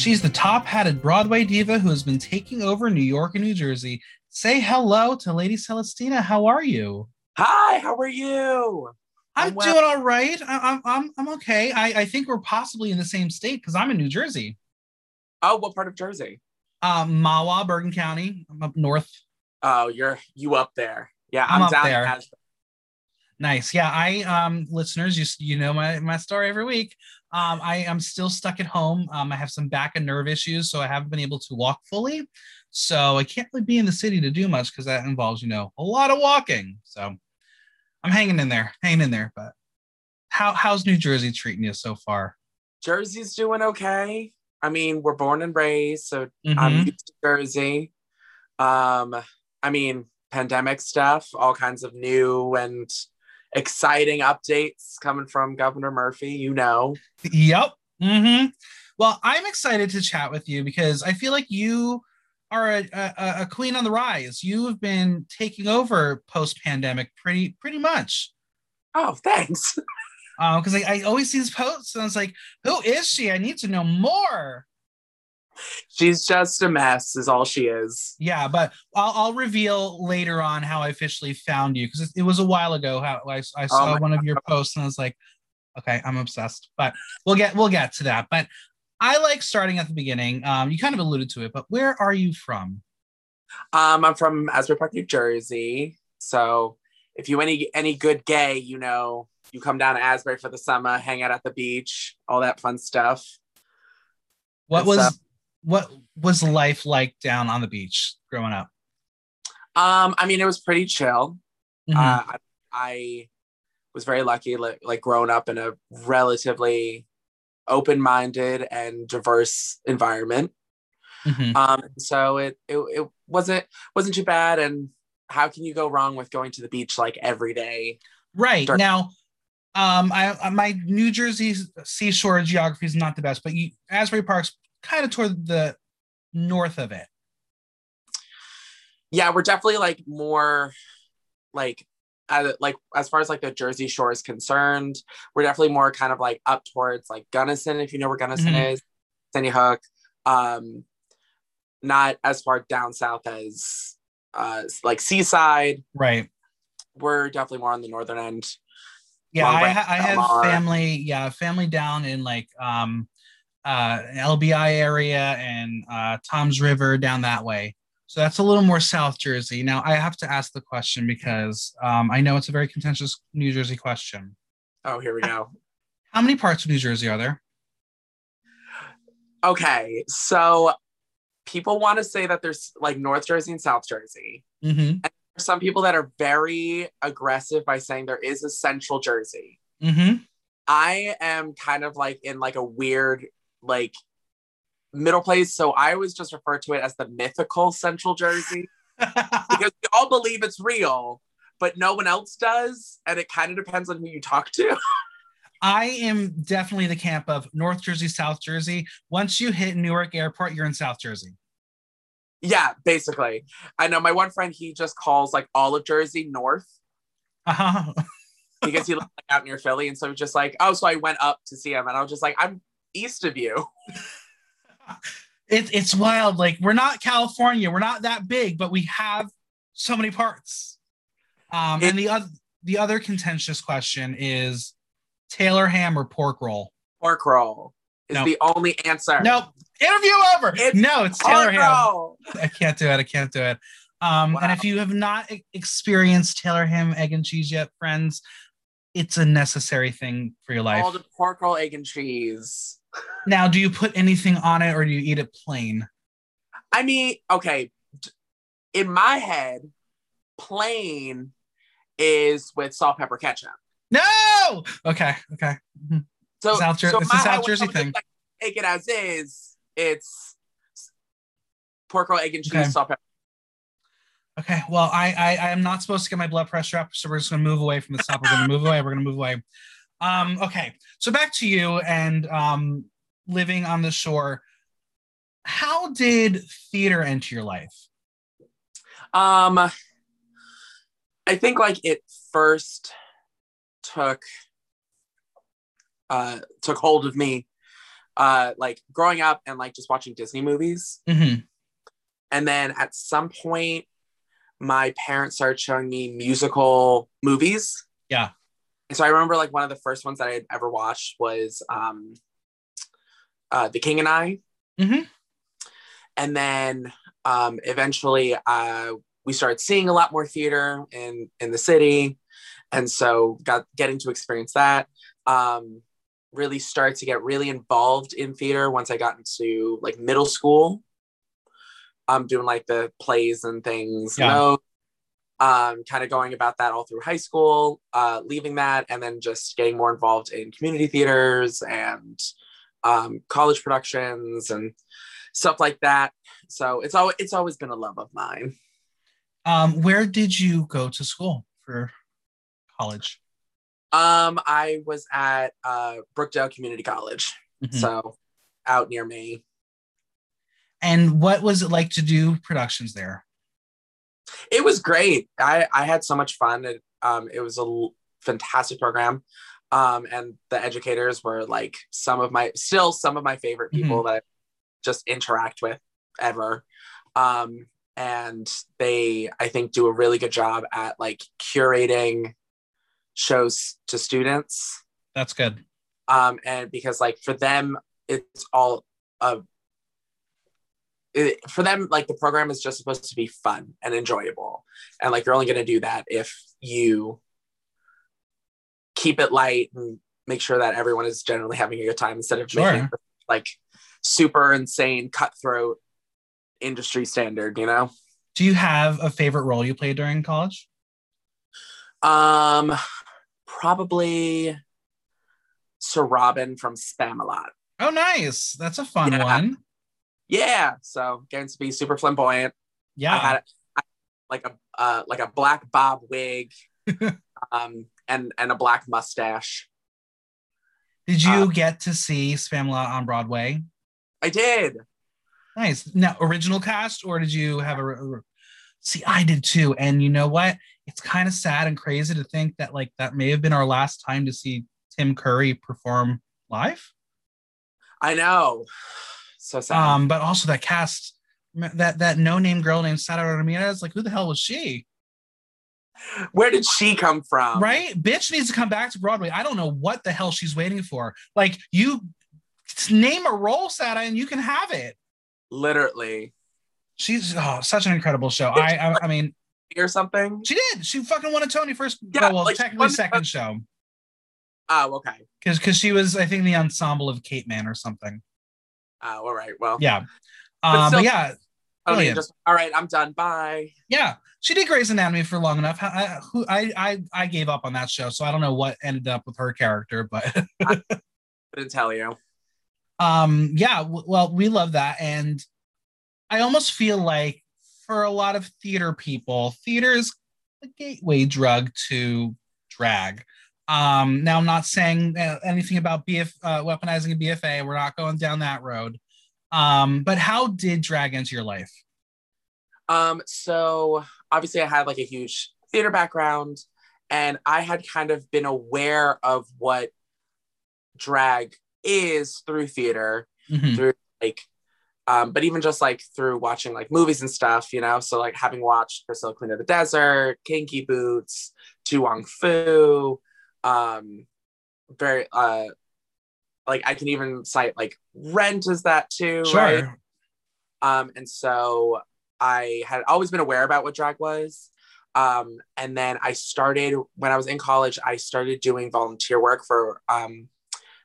She's the top hatted Broadway diva who has been taking over New York and New Jersey. Say hello to Lady Celestina. How are you? Hi, how are you? I'm, I'm well. doing all right. I, I'm, I'm, I'm okay. I, I think we're possibly in the same state because I'm in New Jersey. Oh, what part of Jersey? Um, Mahwah, Bergen County. I'm up north. Oh, you're you up there. Yeah, I'm I'm, up down there. Nice. Yeah, I um listeners, you you know my my story every week. Um, I am still stuck at home. Um, I have some back and nerve issues, so I haven't been able to walk fully. So I can't really be in the city to do much because that involves, you know, a lot of walking. So I'm hanging in there, hanging in there. But how how's New Jersey treating you so far? Jersey's doing okay. I mean, we're born and raised, so Mhm. I'm used to Jersey. Um, I mean, pandemic stuff, all kinds of new and exciting updates coming from Governor Murphy, you know. Yep. hmm Well, I'm excited to chat with you because I feel like you are a, a, a queen on the rise. You have been taking over post pandemic pretty pretty much. Oh, thanks. Because I, I always see these posts and I was like, who is she? I need to know more. She's just a mess, is all she is. Yeah, but I'll, I'll reveal later on how I officially found you because it, it was a while ago. How I, I saw Oh one of your posts and I was like, okay, I'm obsessed. But we'll get we'll get to that. But I like starting at the beginning. Um, you kind of alluded to it, but where are you from? Um, I'm from Asbury Park, New Jersey. So if you any any good gay, you know, you come down to Asbury for the summer, hang out at the beach, all that fun stuff. What Good was stuff. What was life like down on the beach growing up? Um, I mean, it was pretty chill. Mhm. Uh, I, I was very lucky, like, like growing up in a relatively open-minded and diverse environment. Mhm. Um, so it, it it wasn't wasn't too bad. And how can you go wrong with going to the beach like every day? Right Dark- now, um, I uh, my New Jersey seashore geography is not the best, but you, Asbury Park's kind of toward the north of it. yeah we're definitely like more like uh, like as far as like the jersey shore is concerned we're definitely more kind of like up towards like gunnison if you know where gunnison Mhm. is sandy hook um not as far down south as uh like seaside Right. we're definitely more on the northern end Yeah, I, ha- I have family. Yeah, family down in like um, uh, LBI area and uh, Toms River down that way. So that's a little more South Jersey. Now I have to ask the question because um, I know it's a very contentious New Jersey question. oh here we go How many parts of New Jersey are there? okay so people want to say that there's like north jersey and south jersey Mm-hmm. There's some people that are very aggressive by saying there is a central jersey Mm-hmm. I am kind of like in like a weird like middle place. So I always just refer to it as the mythical Central Jersey because we all believe it's real, but no one else does. And it kind of depends on who you talk to. I am definitely the camp of North Jersey, South Jersey. Once you hit Newark Airport, you're in South Jersey. yeah, basically. I know my one friend, he just calls like all of Jersey North Uh-huh. because he lives like, out near Philly. And so just like, oh, so I went up to see him and I was just like, I'm east of you. it, it's wild. Like we're not California, we're not that big, but we have so many parts. Um, and the other the other contentious question is Taylor ham or pork roll? Pork roll is No. the only answer. Nope. Interview over. It's no, it's Taylor ham. roll. I can't do it. I can't do it. Um, And if you have not experienced Taylor ham, egg and cheese yet, friends, it's a necessary thing for your life. All the pork roll, egg, and cheese. Now, do you put anything on it or do you eat it plain? I mean, okay, in my head, plain is with salt, pepper, ketchup. No. Okay. Okay. Mhm. So, South Jer- so it's a South Jersey thing. like, Take it as is. It's pork roll, egg and cheese, Okay. salt, pepper. Okay. Well, I, I I am not supposed to get my blood pressure up, so we're just gonna move away from this topic. We're gonna move away. We're gonna move away. Um. Okay. So back to you and um living on the shore. How did theater enter your life? Um, I think like it first took uh took hold of me uh like growing up and like just watching Disney movies. Mm-hmm. And then at some point my parents started showing me musical movies. Yeah. And so I remember like one of the first ones that I had ever watched was um uh The King and I. Mhm. And then um eventually uh we started seeing a lot more theater in in the city and so got getting to experience that um really started to get really involved in theater once i got into like middle school um doing like the plays and things Yeah. know um kind of going about that all through high school uh leaving that and then just getting more involved in community theaters and um college productions and stuff like that so it's always it's always been a love of mine Um. Where did you go to school for college? Um, I was at uh, Brookdale Community College, Mhm. so out near me. And what was it like to do productions there? It was great. I I had so much fun. It, um, it was a l- fantastic program. Um, and the educators were like some of my still some of my favorite people that I just interact with ever. Um, and they I think do a really good job at like curating shows to students. That's good. um and because like for them it's all uh it, for them like the program is just supposed to be fun and enjoyable and like you're only going to do that if you keep it light and make sure that everyone is generally having a good time instead of Sure. making like super insane cutthroat industry standard you know Do you have a favorite role you played during college? um probably sir robin from spamalot Oh, nice. That's a fun Yeah. one. Yeah so getting to be super flamboyant Yeah. I had I- like a uh, like a black bob wig, um, and and a black mustache. Did you uh, get to see Spamalot on Broadway? I did. Nice. Now, original cast, or did you have a- See, I did too. And you know what? It's kind of sad and crazy to think that like that may have been our last time to see Tim Curry perform live. I know. So sad. Um, but also that cast, that that no name girl named Sara Ramirez, like who the hell was she? Where did she come from? right? Bitch needs to come back to Broadway. I don't know what the hell she's waiting for. Like you name a role, Sada, and you can have it. Literally. She's oh, such an incredible show. I, I I mean, Or something. she did. She fucking won a Tony first. Yeah, well, like, technically second show Oh, okay. because because she was I think the ensemble of Capeman or something. Oh, all right. Well, Yeah. But Um, still- yeah, brilliant. just all right. I'm done. Bye. yeah, she did Grey's Anatomy for long enough. I, I, who, I, I, I gave up on that show, so I don't know what ended up with her character, but Couldn't tell you. um yeah w- well we love that and i almost feel like for a lot of theater people theater is a gateway drug to drag um now i'm not saying uh, anything about bf uh, weaponizing a bfa we're not going down that road um but how did drag into your life Um, so obviously I had like a huge theater background and I had kind of been aware of what drag is through theater, Mhm. through like um, but even just like through watching like movies and stuff, you know. So like having watched Priscilla Queen of the Desert, Kinky Boots, To Wong Foo, um, very uh like I can even cite like Rent is that too, sure right? Um, and so I had always been aware about what drag was. Um, and then I started when I was in college, I started doing volunteer work for um,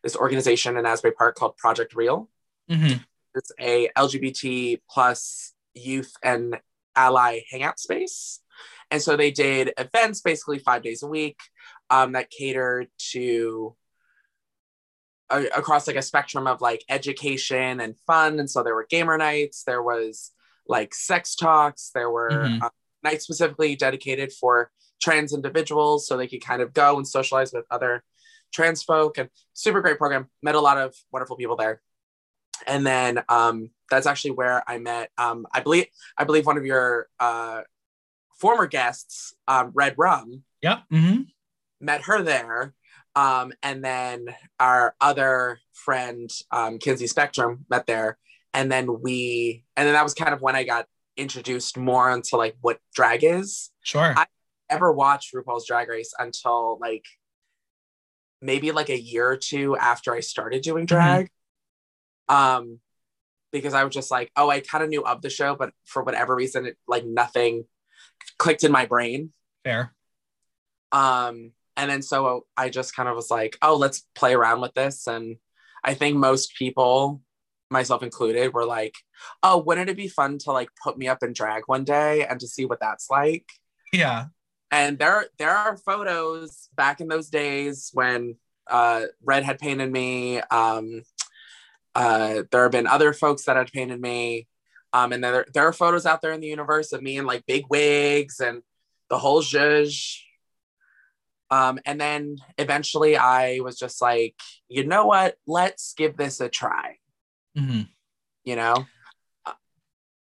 this organization in Asbury Park called Project Real. Mhm. It's a LGBT plus youth and ally hangout space. And so they did events basically five days a week um, that catered to a- across like a spectrum of like education and fun. And so there were gamer nights, there was like sex talks, there were Mhm. uh, nights specifically dedicated for trans individuals so they could kind of go and socialize with other trans folk and super great program met a lot of wonderful people there and then um, that's actually where i met um, i believe i believe one of your uh, former guests um, red rum Yep. hmm met her there um, and then our other friend um, kinsey spectrum met there and then we and then that was kind of when i got introduced more into like what drag is Sure. I- ever watched RuPaul's Drag Race until like maybe like a year or two after I started doing drag. Um, because I was just like, oh, I kind of knew of the show, but for whatever reason, it like nothing clicked in my brain. Fair. Um, and then so I just kind of was like, oh, let's play around with this. And I think most people, myself included, were like, oh, wouldn't it be fun to like put me up in drag one day and to see what that's like? Yeah. and there there are photos back in those days when uh red had painted me um uh there have been other folks that had painted me um and there, there are photos out there in the universe of me in like big wigs and the whole zhuzh um and then eventually i was just like you know what? Let's give this a try. Hmm you know?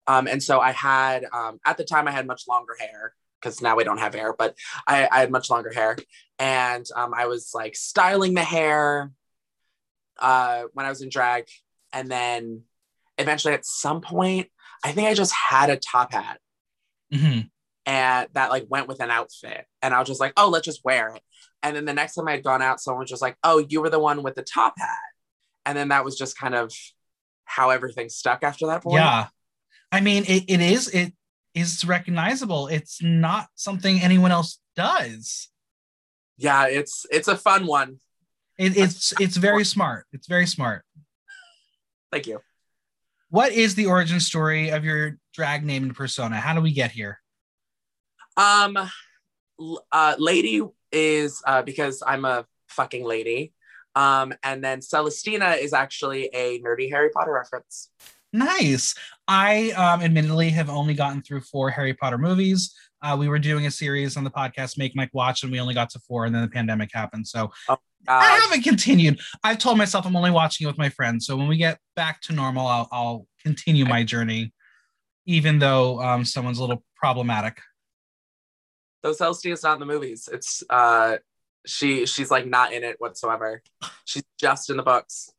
Um and so i had um at the time i had much longer hair because now we don't have hair but i, I had much longer hair. And um, i was like styling the hair uh when i was in drag. And then eventually at some point i think i just had a top hat. Hmm and that like went with an outfit and i was just like oh let's just wear it and then the next time i had gone out someone was just like oh you were the one with the top hat and then that was just kind of how everything stuck after that point Yeah. I mean, it, it is it is recognizable. It's not something anyone else does. yeah it's it's a fun one It, it's it's very smart. It's very smart. thank you What is the origin story of your drag name and persona? How do we get here? Um uh lady is uh because i'm a fucking lady um and then celestina is actually a nerdy harry potter reference Nice. I um, admittedly have only gotten through four Harry Potter movies. Uh, we were doing a series on the podcast, Make Mike Watch, and we only got to four, and then the pandemic happened. So I uh, haven't continued. I've told myself I'm only watching it with my friends. So when we get back to normal, I'll, I'll continue my journey, even though um, someone's a little problematic. Though celestina's not in the movies it's uh she she's like not in it whatsoever she's just in the books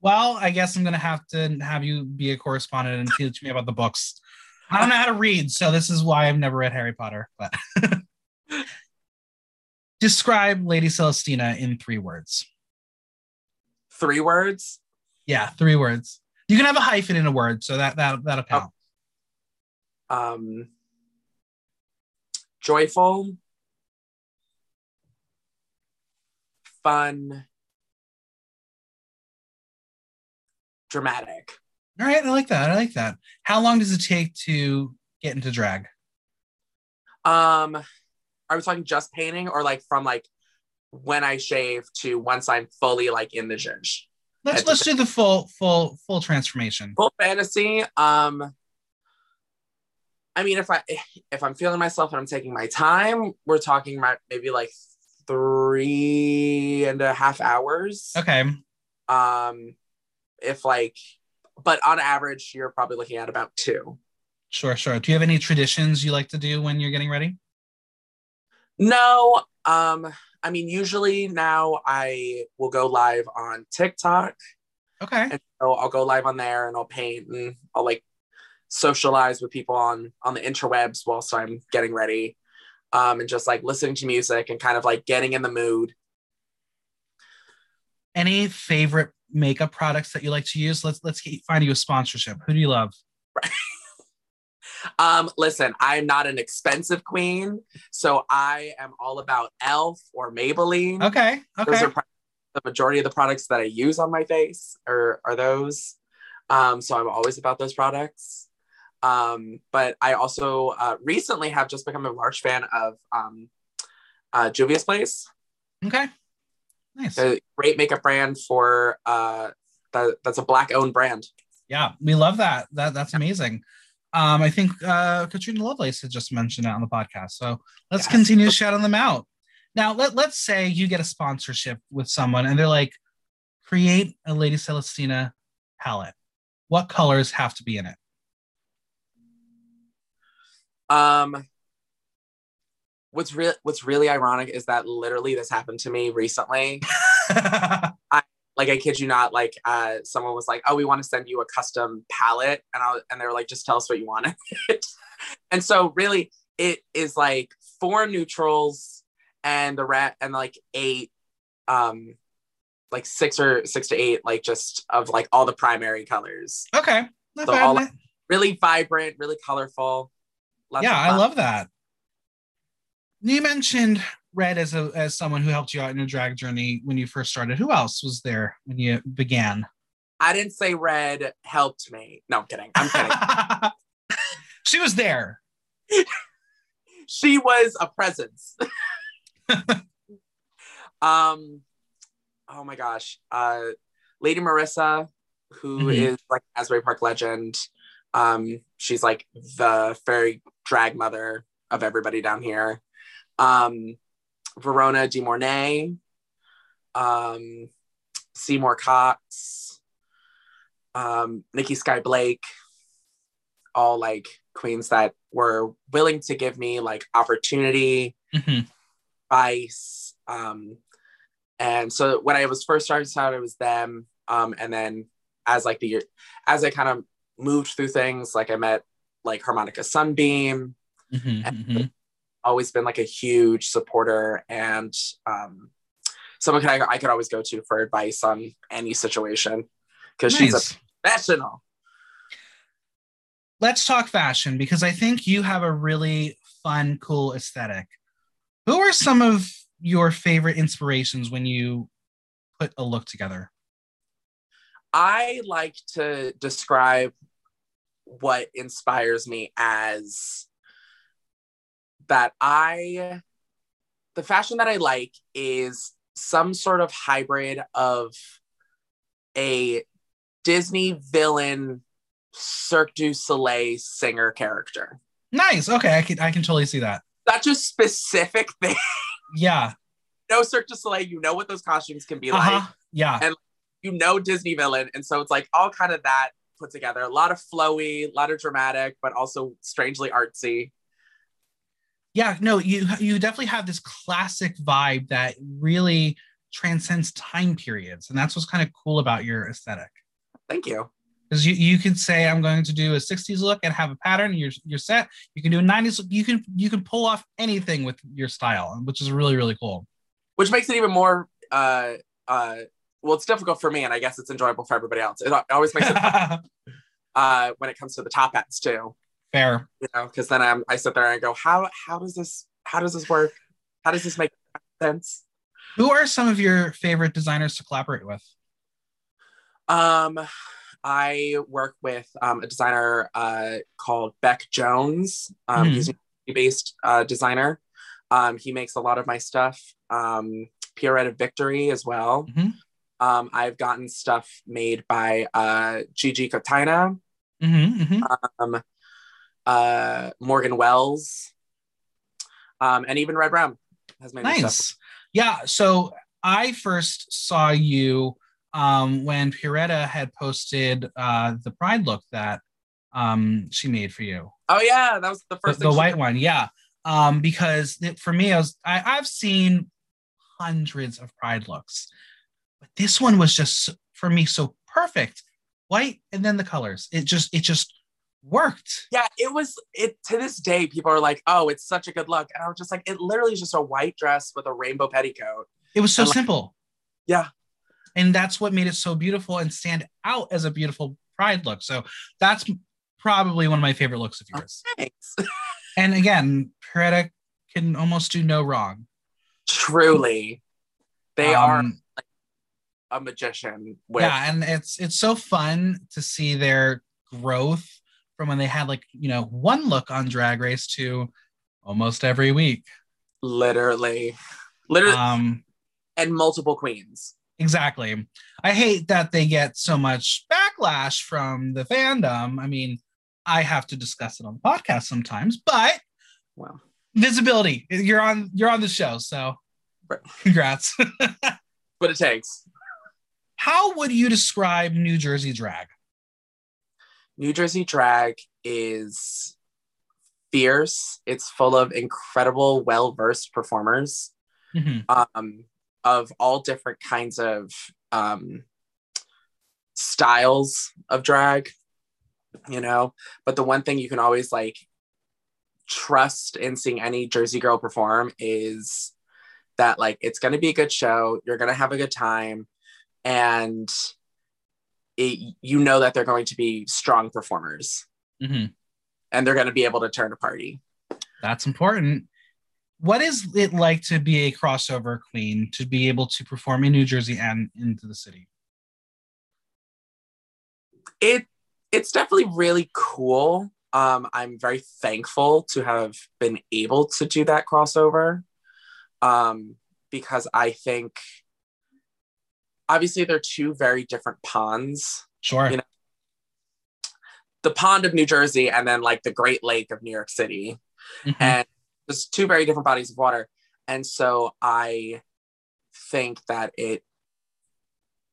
Well, I guess I'm gonna have to have you be a correspondent and teach me about the books. I don't know how to read, so this is why I've never read Harry Potter. But describe Lady Celestina in three words. three words Yeah, three words. You can have a hyphen in a word, so that that that'll count. um joyful fun dramatic All right, I like that. I like that. How long does it take to get into drag? um are we talking just painting or like from like when i shave to once i'm fully like in the zhuzh Let's let's do the full full full transformation. full fantasy um i mean if i if i'm feeling myself and i'm taking my time we're talking about maybe like three and a half hours Okay. um if like but on average you're probably looking at about two Sure, sure. Do you have any traditions you like to do when you're getting ready? no um i mean usually now i will go live on tiktok Okay. and so i'll go live on there and i'll paint and i'll like socialize with people on on the interwebs whilst i'm getting ready um and just like listening to music and kind of like getting in the mood Any favorite makeup products that you like to use? Let's let's get, find you a sponsorship. Who do you love? um listen i'm not an expensive queen so i am all about elf or maybelline Okay. those Okay. are pro- the majority of the products that i use on my face are are those um so i'm always about those products Um, but I also uh, recently have just become a large fan of um, uh, Juvia's Place. Okay. Nice. A great makeup brand for uh, that, that's a black owned brand. Yeah, we love that. That that's amazing. Um, I think uh, Katrina Lovelace had just mentioned it on the podcast. So let's Yes. continue shouting them out. Now, let, let's say you get a sponsorship with someone and they're like, create a Lady Celestina palette. What colors have to be in it? Um, what's real what's really ironic is that literally this happened to me recently. I like I kid you not, like uh someone was like, "Oh, we want to send you a custom palette," and I was, and they were like, "Just tell us what you want." and so really, it is like four neutrals and the rat and like eight, um, like six or six to eight, like just of like all the primary colors. okay. So all- Really vibrant, really colorful. Yeah, I love that. You mentioned Red as a as someone who helped you out in your drag journey when you first started. Who else was there when you began? I didn't say red helped me. No, I'm kidding. I'm kidding. she was there. she was a presence. um, oh my gosh, uh, Lady Marissa, who is Mhm. like Asbury Park legend. Um, she's like the fairy drag mother of everybody down here. Um, Verona de Mornay, um, Seymour Cox, um, Nikki Sky Blake, all like queens that were willing to give me like opportunity, Mhm. advice. Um, and so when I was first starting out, it was them. Um, and then as like the year, as I kind of moved through things, like I met like Harmonica Sunbeam, Mhm, mhm. always been like a huge supporter and um, someone could, I, I could always go to for advice on any situation because she's a Nice. professional. Let's talk fashion because I think you have a really fun, cool aesthetic. Who are some of your favorite inspirations when you put a look together? I like to describe what inspires me as that I, the fashion that I like is some sort of hybrid of a Disney villain Cirque du Soleil singer character. Nice. Okay, I can I can totally see that. Such a specific thing. Yeah. no Cirque du Soleil, you know what those costumes can be Uh-huh. like. Yeah. And- you know Disney villain, and so it's like all kind of that put together. A lot of flowy, a lot of dramatic, but also strangely artsy. yeah no you you definitely have this classic vibe that really transcends time periods and that's what's kind of cool about your aesthetic Thank you. because you, you can say i'm going to do a 60s look and have a pattern you're, you're set you can do a 90s look you can you can pull off anything with your style which is really really cool Which makes it even more uh uh well, it's difficult for me, and I guess it's enjoyable for everybody else. It always makes it uh when it comes to the top hats too. fair You know, because then I'm I sit there and I go, how how does this how does this work? How does this make sense? who are some of your favorite designers to collaborate with Um, I work with um, a designer uh, called Beck Jones. Um, Mhm. He's a based uh, designer. Um, he makes a lot of my stuff. Um, Pierrette of Victory as well. Mhm. Um, I've gotten stuff made by uh, Gigi Cotina, mm-hmm, mm-hmm. um, uh, Morgan Wells, um, and even Red Brown has made. Nice. Yeah. So I first saw you um, when Piretta had posted uh, the Pride look that um, she made for you, Oh yeah, that was the the, first the she white did. one. Yeah. Um, because it, for me, I was I, I've seen hundreds of Pride looks, but this one was just for me so perfect. White and then the colors. It just it just worked. yeah it was it to this day people are like oh it's such a good look and i was just like it literally is just a white dress with a rainbow petticoat It was so And, like, simple. yeah and that's what made it so beautiful and stand out as a beautiful pride look so that's probably one of my favorite looks of yours thanks and again Peretta can almost do no wrong truly they are Um, a magician with yeah and it's it's so fun to see their growth from when they had like you know one look on Drag Race to almost every week. Literally, literally, Um, and multiple queens. exactly. I hate that they get so much backlash from the fandom. I mean, I have to discuss it on the podcast sometimes, but Well, visibility. You're on. You're on the show, so Right. congrats. what it takes. How would you describe New Jersey drag? New Jersey drag is fierce. It's full of incredible, well versed performers Mhm. um, of all different kinds of um, styles of drag, you know. But the one thing you can always like trust in seeing any Jersey girl perform is that like it's going to be a good show. You're going to have a good time, and it, you know that they're going to be strong performers Mhm. and they're going to be able to turn a party. That's important. What is it like to be a crossover queen, to be able to perform in New Jersey and into the city? It it's definitely really cool. Um, I'm very thankful to have been able to do that crossover um, because I think obviously they're two very different ponds. Sure. You know, The pond of New Jersey and then like the Great Lake of New York City. Mhm. and there's two very different bodies of water and so i think that it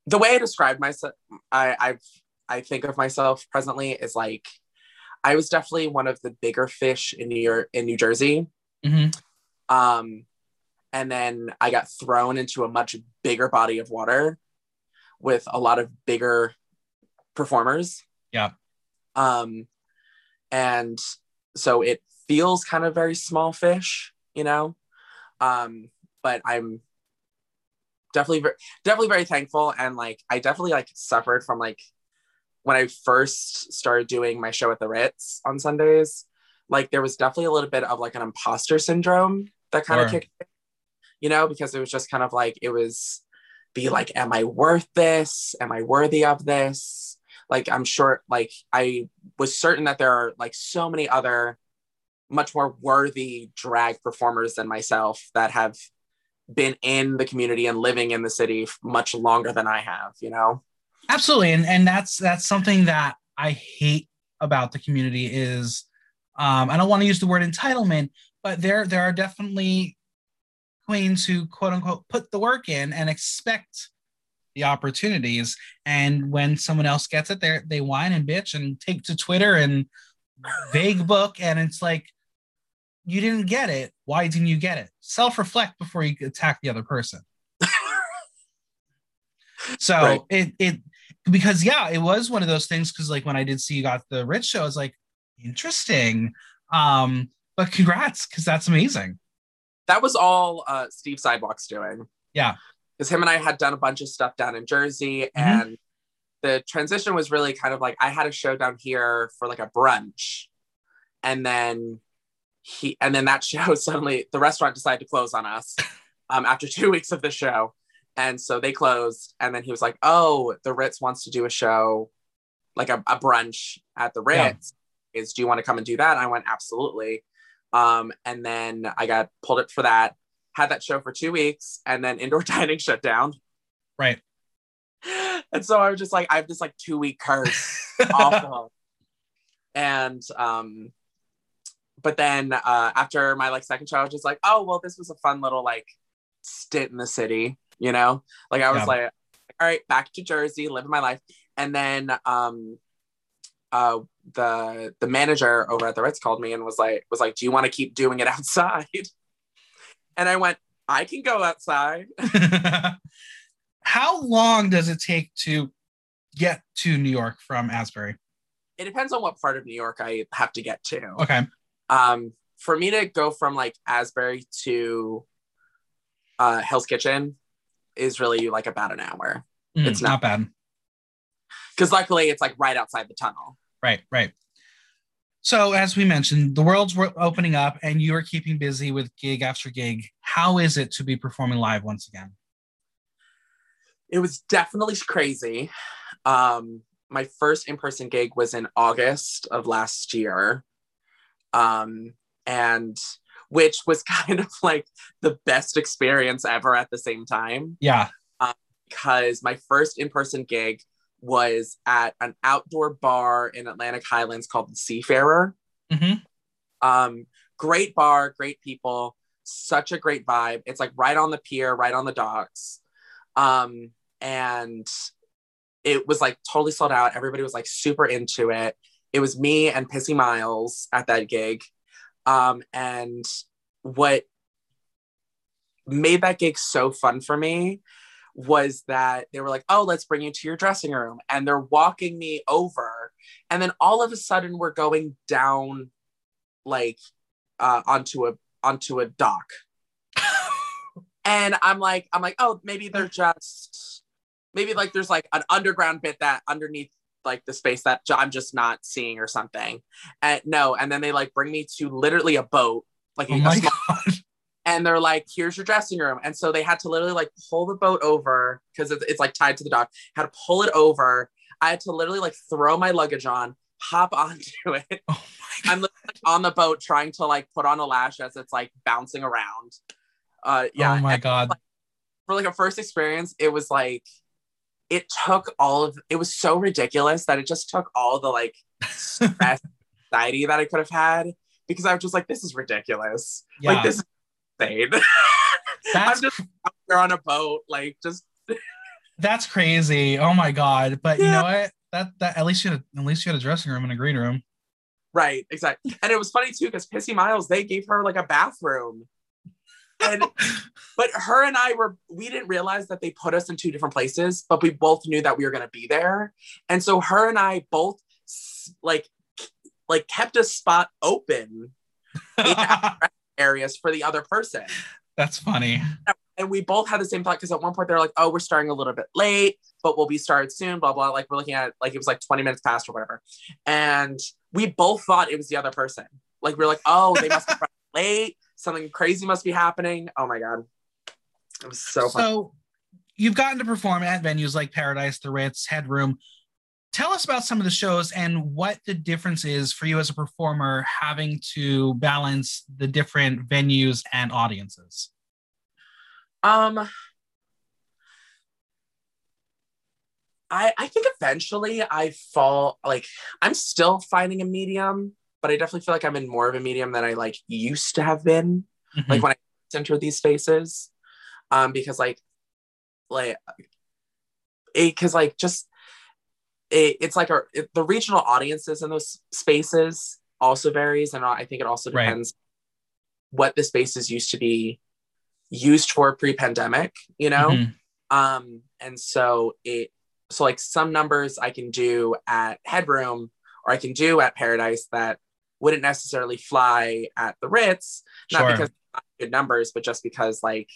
the way i describe myself i i've i think of myself presently is like i was definitely one of the bigger fish in new york in new jersey Mhm. um and then i got thrown into a much bigger body of water with a lot of bigger performers Yeah. um and so it feels kind of very small fish you know um but i'm definitely definitely very thankful and like i definitely like suffered from like when i first started doing my show at the ritz on sundays like there was definitely a little bit of like an imposter syndrome that kind of Sure. kicked in, you know because it was just kind of like it was be like am i worth this am i worthy of this like i'm sure like i was certain that there are like so many other much more worthy drag performers than myself that have been in the community and living in the city much longer than I have, you know? Absolutely. And and that's that's something that I hate about the community is um, I don't want to use the word entitlement, but there there are definitely queens who quote unquote put the work in and expect the opportunities. And when someone else gets it, they they whine and bitch and take to Twitter and vague book, and it's like you didn't get it. Why didn't you get it? Self reflect before you attack the other person. So Right. it it because yeah, it was one of those things because like when I did see you got the Ritz show, I was like, interesting. Um, but congrats, because that's amazing. That was all uh, Steve Sidewalk's doing. Yeah. Because him and I had done a bunch of stuff down in Jersey, and the transition was really kind of like I had a show down here for like a brunch, and then he and then that show suddenly the restaurant decided to close on us um, after two weeks of the show, and so they closed. And then he was like, "Oh, the Ritz wants to do a show, like a, a brunch at the Yeah. Ritz. Is do you want to come and do that?" And I went, "Absolutely." Um, and then I got pulled up for that. Had that show for two weeks, and then indoor dining shut down. Right. And so I was just like, I have this like two week curse awful. And um, but then uh, after my like second show, I was just like, oh well, this was a fun little like stint in the city, you know. Like I was Yeah. like, all right, back to Jersey, living my life. And then um, uh, the the manager over at the Ritz called me and was like, was like, do you want to keep doing it outside? And I went, I can go outside. How long does it take to get to New York from Asbury? It depends on what part of New York I have to get to. Okay. um for me to go from like asbury to uh hell's kitchen is really like about an hour Mm, It's not not- bad. because luckily it's like right outside the tunnel Right, right. So, as we mentioned, the world's opening up and you are keeping busy with gig after gig. How is it to be performing live once again? it was definitely crazy um my first in-person gig was in August of last year. Um, and which was kind of like the best experience ever at the same time. Yeah. Um, because my first in-person gig was at an outdoor bar in Atlantic Highlands called the Seafarer. Mm-hmm. Um, great bar, great people, such a great vibe. It's like right on the pier, right on the docks. Um, and it was like totally sold out. Everybody was like super into it. It was me and Pissy Miles at that gig. Um, and what made that gig so fun for me was that they were like, oh, let's bring you to your dressing room. And they're walking me over. And then all of a sudden we're going down like uh, onto a onto a dock. and I'm like, I'm like, oh, maybe they're just maybe like there's like an underground bit that underneath like the space that I'm just not seeing or something. And no, and then they like bring me to literally a boat, like Oh a my small god. And they're like, "Here's your dressing room." And so they had to literally like pull the boat over because it's, it's like tied to the dock. Had to pull it over. I had to literally like throw my luggage on, hop onto it. Oh I'm like, on the boat trying to like put on a lash as it's like bouncing around. Uh, yeah. oh my and god. for like a first experience, it was like it took all of it was so ridiculous that it just took all the like stress, anxiety that I could have had because I was just like, this is ridiculous. Yeah. Like this is insane. That's I'm just out there on a boat, like just That's crazy. Oh my god. But you know what? That that at least you had at least you had a dressing room and a green room. right, exactly. And it was funny too because Pissy Miles they gave her like a bathroom, and but her and I were we didn't realize that they put us in two different places, but we both knew that we were gonna be there, and so her and I both like like kept a spot open areas for the other person. That's funny. and we both had the same thought because at one point they're like, "Oh, we're starting a little bit late, but we'll be started soon." Blah blah. Like we're looking at like it was like twenty minutes past or whatever, and we both thought it was the other person. Like we're like, "Oh, they must be late. Something crazy must be happening." Oh my god, it was so fun. So you've gotten to perform at venues like Paradise, the Ritz, Headroom. Tell us about some of the shows and what the difference is for you as a performer having to balance the different venues and audiences. Um, I I think eventually I fall like I'm still finding a medium, but I definitely feel like I'm in more of a medium than I like used to have been. Mhm. like when I enter these spaces, um, because like, like, it because like just it, it's like our it, the regional audiences in those spaces also varies, and I think it also Right. depends what the spaces used to be used for pre-pandemic, you know. Mhm. Um, and so it so like some numbers I can do at Headroom or I can do at Paradise that wouldn't necessarily fly at the Ritz, not Sure. because not good numbers, but just because like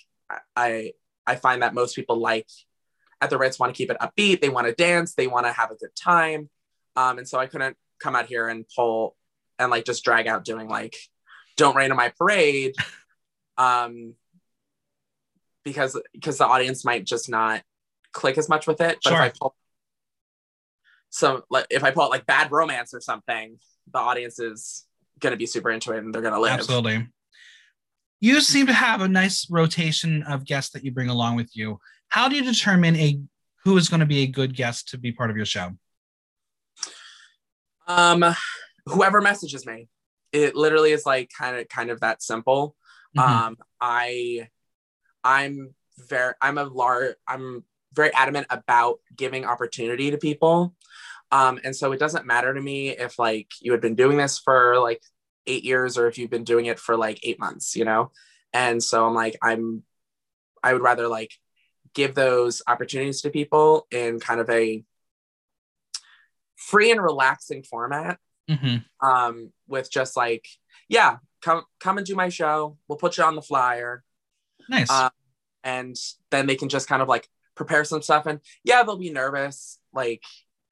I I find that most people like at the Ritz want to keep it upbeat, they want to dance, they want to have a good time. Um, and so I couldn't come out here and pull and like just drag out doing like don't rain on my parade. Um because because the audience might just not click as much with it. But Sure. if I pull so like if I pull out like bad romance or something, the audience is gonna be super into it and they're gonna live. Absolutely. You seem to have a nice rotation of guests that you bring along with you. How do you determine a who is going to be a good guest to be part of your show? Um whoever messages me. It literally is like kind of kind of that simple. Mhm. Um I I'm very I'm a large I'm very adamant about giving opportunity to people. Um and so it doesn't matter to me if like you had been doing this for like 8 years or if you've been doing it for like 8 months, you know. And so I'm like I'm I would rather like give those opportunities to people in kind of a free and relaxing format Mhm. um with just like yeah come come and do my show we'll put you on the flyer Nice. Uh, and then they can just kind of like prepare some stuff and yeah they'll be nervous like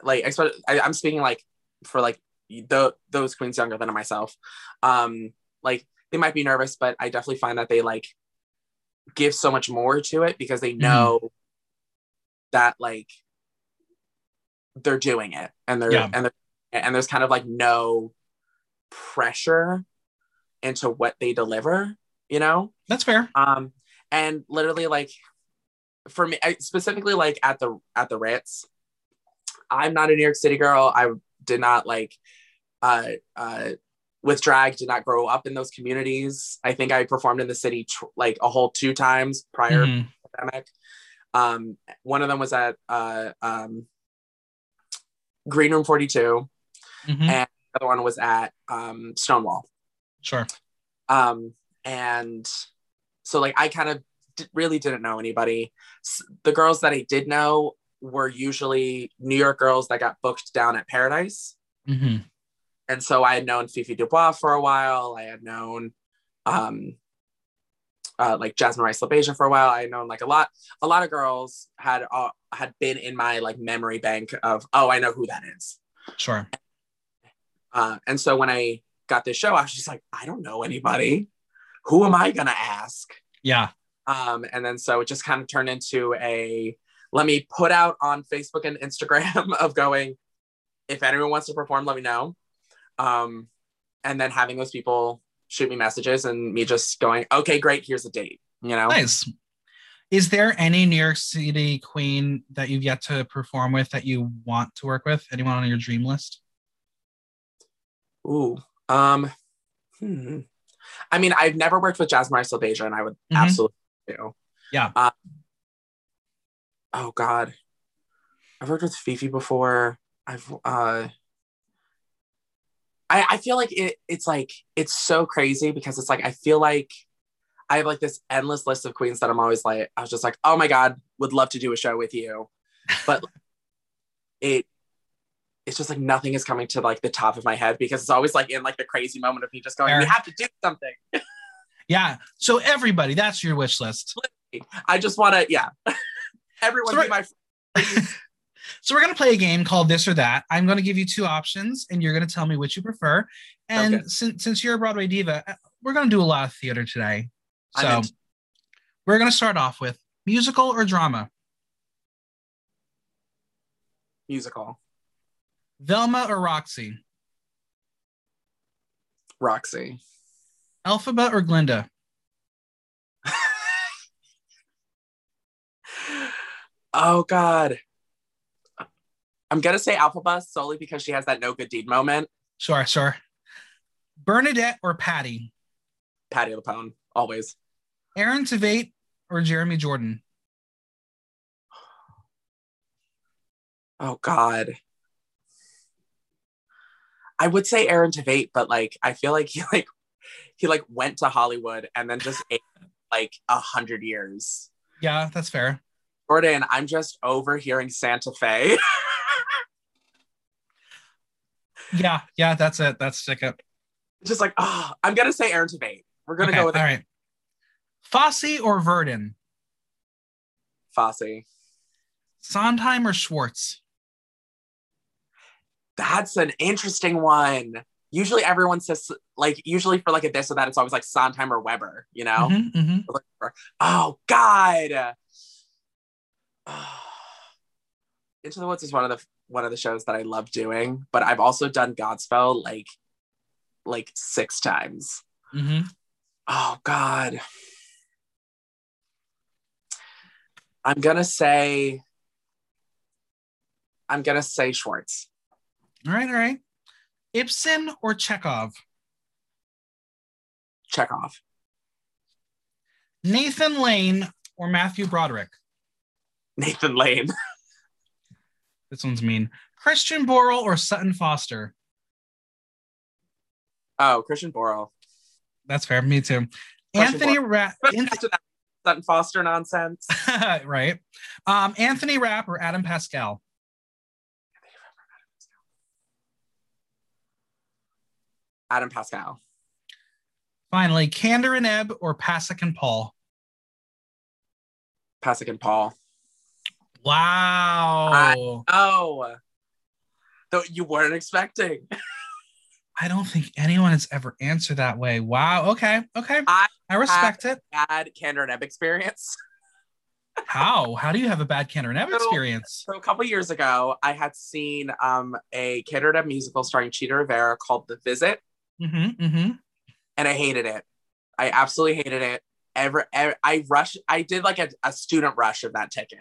like I i'm speaking like for like the, those queens younger than myself um like they might be nervous but i definitely find that they like give so much more to it because they know that like they're doing it and they're Yeah. and they're, and there's kind of like no pressure into what they deliver, you know? That's fair. Um and literally like for me I, specifically like at the at the Ritz, I'm not a New York City girl. I did not like uh uh with drag did not grow up in those communities. I think I performed in the city tr- like a whole two times prior Mhm. pandemic. Um, one of them was at uh, um, Green Room 42. Mhm. And the other one was at um, Stonewall. Sure. Um, and so, like, I kind of d- really didn't know anybody. S- the girls that I did know were usually New York girls that got booked down at Paradise. hmm And so I had known Fifi Dubois for a while. I had known um, uh, like Jasmine Rice LaBeija for a while. I had known like a lot, a lot of girls had uh, had been in my like memory bank of oh I know who that is. Sure. Uh, and so when I got this show, I was just like I don't know anybody. Who am I gonna ask? Yeah. Um, and then so it just kind of turned into a let me put out on Facebook and Instagram of going, if anyone wants to perform, let me know. Um, and then having those people shoot me messages and me just going, okay, great, here's a date. You know, Nice. Is there any New York City queen that you've yet to perform with that you want to work with? Anyone on your dream list? ooh, um, hmm. I mean, I've never worked with Jasmine LaBeija, and I would Mhm. absolutely do. Yeah. Uh, oh God, I've worked with Fifi before. I've uh. I, I feel like it, it's like it's so crazy because it's like I feel like I have like this endless list of queens that I'm always like I was just like oh my god would love to do a show with you, but it it's just like nothing is coming to like the top of my head because it's always like in like the crazy moment of me just going we have to do something. Yeah. So everybody, that's your wish list. I just want to yeah everyone So be my friend. So we're gonna play a game called This or That. I'm gonna give you two options, and you're gonna tell me which you prefer. And Okay. since since you're a Broadway diva, uh, we're gonna do a lot of theater today. So we're gonna start off with musical or drama. musical Velma or Roxy. Roxy. Elphaba or Glinda. oh God. I'm gonna say Elphaba solely because she has that no good deed moment. Sure, sure. Bernadette or Patti. Patti LuPone, always. Aaron Tveit or Jeremy Jordan. Oh God. I would say Aaron Tveit, but like I feel like he like he like went to Hollywood and then just ate like a hundred years. Yeah, that's fair. Jordan, I'm just overhearing Santa Fe. Yeah, yeah, that's it. That's stick up. just like, oh, I'm gonna say Aaron Tveit. We're gonna Okay, go with all right. Fosse or Verdon. Fosse. Sondheim or Schwartz. That's an interesting one. Usually everyone says like usually for like a this or that, it's always like Sondheim or Webber, you know? Mhm, mhm. Oh God. Into the Woods is one of the one of the shows that I love doing, but I've also done Godspell like like six times. Mhm. Oh God. I'm gonna say I'm gonna say Schwartz. All right, all right. Ibsen or Chekhov. Chekhov. Nathan Lane or Matthew Broderick. Nathan Lane. This one's mean. Christian Borle or Sutton Foster. Oh, Christian Borle. That's fair. Me too. Christian Anthony Rapp. But back to that Sutton Foster nonsense. right. Um, Anthony Rapp or Adam Pascal. Adam Pascal. Finally, Kander and Ebb or Pasek and Paul. Pasek and Paul. Wow. Oh. Though you weren't expecting. I don't think anyone has ever answered that way. Wow. Okay. Okay. I I respect it. Bad Kander and Ebb experience. How? How do you have a bad Cantor Nev So- experience? So a couple years ago, I had seen um, a and Dev musical starring Chita Rivera called The Visit, Mm-hmm. Mm-hmm. and I hated it. I absolutely hated it. Ever, ever I rushed. I did like a, a student rush of that ticket,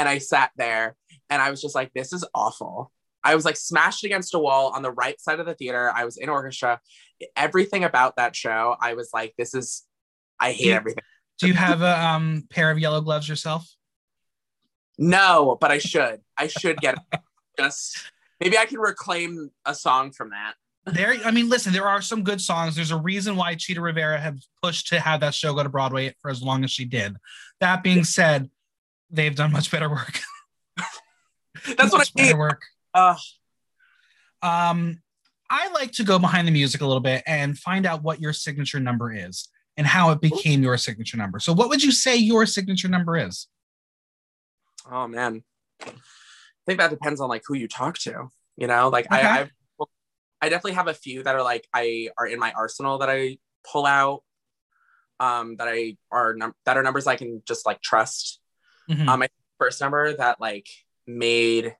and I sat there, and I was just like, "This is awful." I was like smashed against a wall on the right side of the theater. I was in orchestra. Everything about that show, I was like, "This is." I hate Yeah. everything. Do you have a um, pair of yellow gloves yourself? No, but I should. I should get it. just maybe I can reclaim a song from that. There, I mean, listen, there are some good songs. There's a reason why Chita Rivera have pushed to have that show go to Broadway for as long as she did. That being said, they've done much better work. That's what much I hate. better work. Uh, Um, I like to go behind the music a little bit and find out what your signature number is and how it became your signature number. So, what would you say your signature number is? oh man, I think that depends on like who you talk to. You know, like Okay. I, I've, I definitely have a few that are like I are in my arsenal that I pull out. Um, that I are num- that are numbers I can just like trust. Mhm. Um, my first number that like made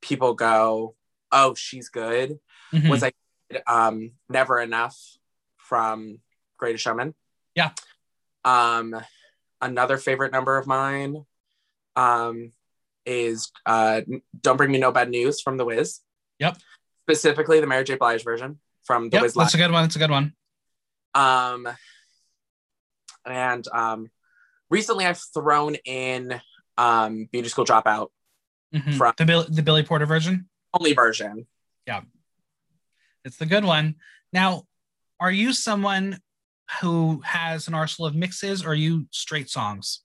people go, "Oh, she's good," Mhm. was I um never enough from Greatest Showman. Yeah. Um another favorite number of mine um is uh Don't Bring Me No Bad News from The Wiz. Yep. Specifically the Mary J. Blige version from The Yep, Wiz that's Live. a good one. That's a good one. Um and um recently I've thrown in um Beauty School Dropout Mhm. From- the Bill, the Billy Porter version. only version. Yeah, it's the good one. Now, are you someone who has an arsenal of mixes, or are you straight songs?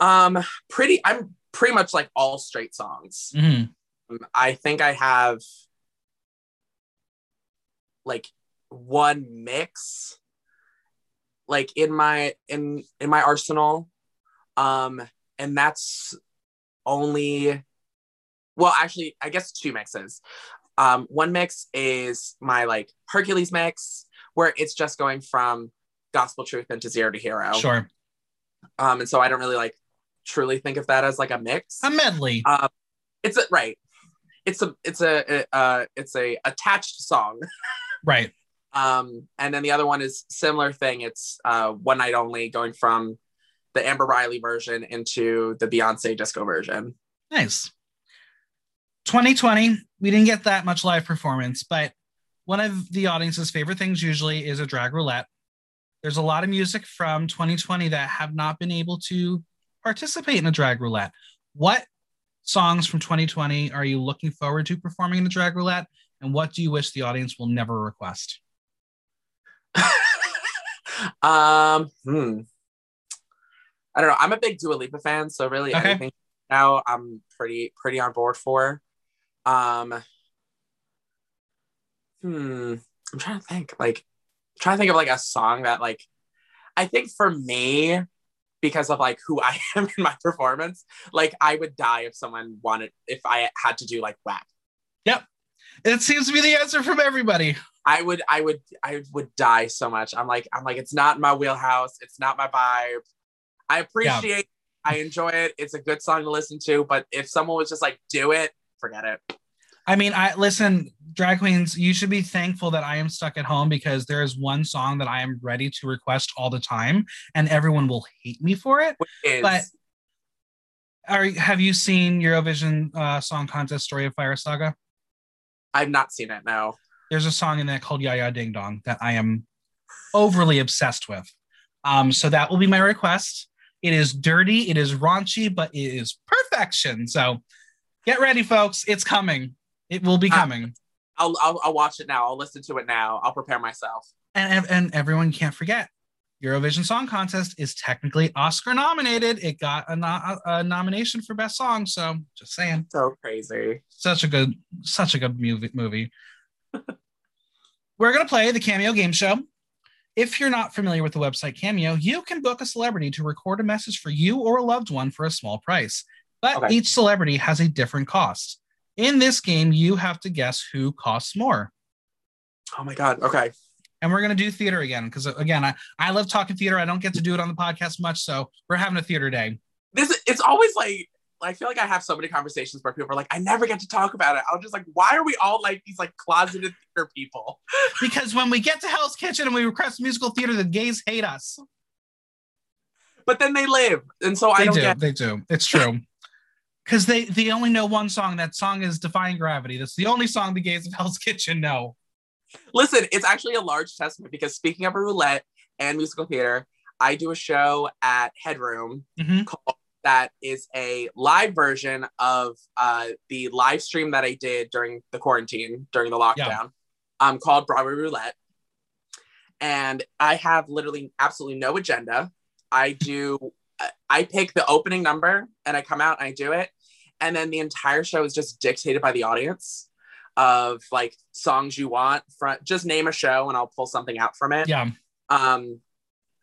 Um pretty I'm pretty much like all straight songs. Mhm. Um, I think I have like one mix like in my in in my arsenal um and that's only well actually I guess two mixes. Um one mix is my like Hercules mix where it's just going from gospel truth into zero to hero. Sure, Um and so I don't really like truly think of that as like a mix. a medley. Um, it's a right. It's a it's a uh it's a attached song. right. Um, and then the other one is similar thing. It's uh one night only, going from the Amber Riley version into the Beyonce disco version. Nice. 2020, we didn't get that much live performance, but one of the audience's favorite things usually is a drag roulette. There's a lot of music from 2020 that have not been able to participate in a drag roulette. What songs from 2020 are you looking forward to performing in the drag roulette? And what do you wish the audience will never request? um, hmm. I don't know. I'm a big Dua Lipa fan, so really Okay. anything now I'm pretty pretty on board for. Um, hmm. I'm trying to think. Like, trying to think of like a song that like I think for me, because of like who I am in my performance, like I would die if someone wanted if I had to do like WAP. Yep. It seems to be the answer from everybody. I would, I would, I would die so much. I'm like, I'm like, it's not my wheelhouse. It's not my vibe. I appreciate, I enjoy it. It's a good song to listen to. But if someone was just like, do it, forget it. I mean, I listen, drag queens, you should be thankful that I am stuck at home because there is one song that I am ready to request all the time, and everyone will hate me for it. Which is, But- Are have you seen Eurovision uh, Song Contest Story of Fire Saga? I've not seen it. No. There's a song in that called Jaja Ding Dong that I am overly obsessed with. Um, so that will be my request. It is dirty, it is raunchy, but it is perfection. So get ready, folks. It's coming. It will be Ah. coming. I'll, I'll, I'll watch it now. I'll listen to it now. I'll prepare myself. and and everyone can't forget Eurovision Song Contest is technically Oscar nominated. It got a, no- a nomination for best song. So just saying, So crazy. such a good, such a good movie. movie. We're gonna play the Cameo Game Show. If you're not familiar with the website Cameo, you can book a celebrity to record a message for you or a loved one for a small price. But Okay. each celebrity has a different cost. In this game, you have to guess who costs more. Oh my God. Okay. and we're gonna do theater again because uh, again, I I love talking theater. I don't get to do it on the podcast much, so we're having a theater day. This it's always like I feel like I have so many conversations where people are like, I never get to talk about it. I'm just like, why are we all like these like closeted theater people? Because when we get to Hell's Kitchen and we request musical theater, the gays hate us. But then they live, and so They I don't do. get. They do. It's true. Because they they only know one song. That song is "Defying Gravity." That's the only song the gays of Hell's Kitchen know. Listen, it's actually a large testament because speaking of roulette and musical theater, I do a show at Headroom Mhm. called that is a live version of uh, the live stream that I did during the quarantine, during the lockdown, um, called Broadway Roulette. And I have literally absolutely no agenda. I do, I pick the opening number and I come out and I do it. And then the entire show is just dictated by the audience of like songs you want from just name a show and I'll pull something out from it. Yeah, Um,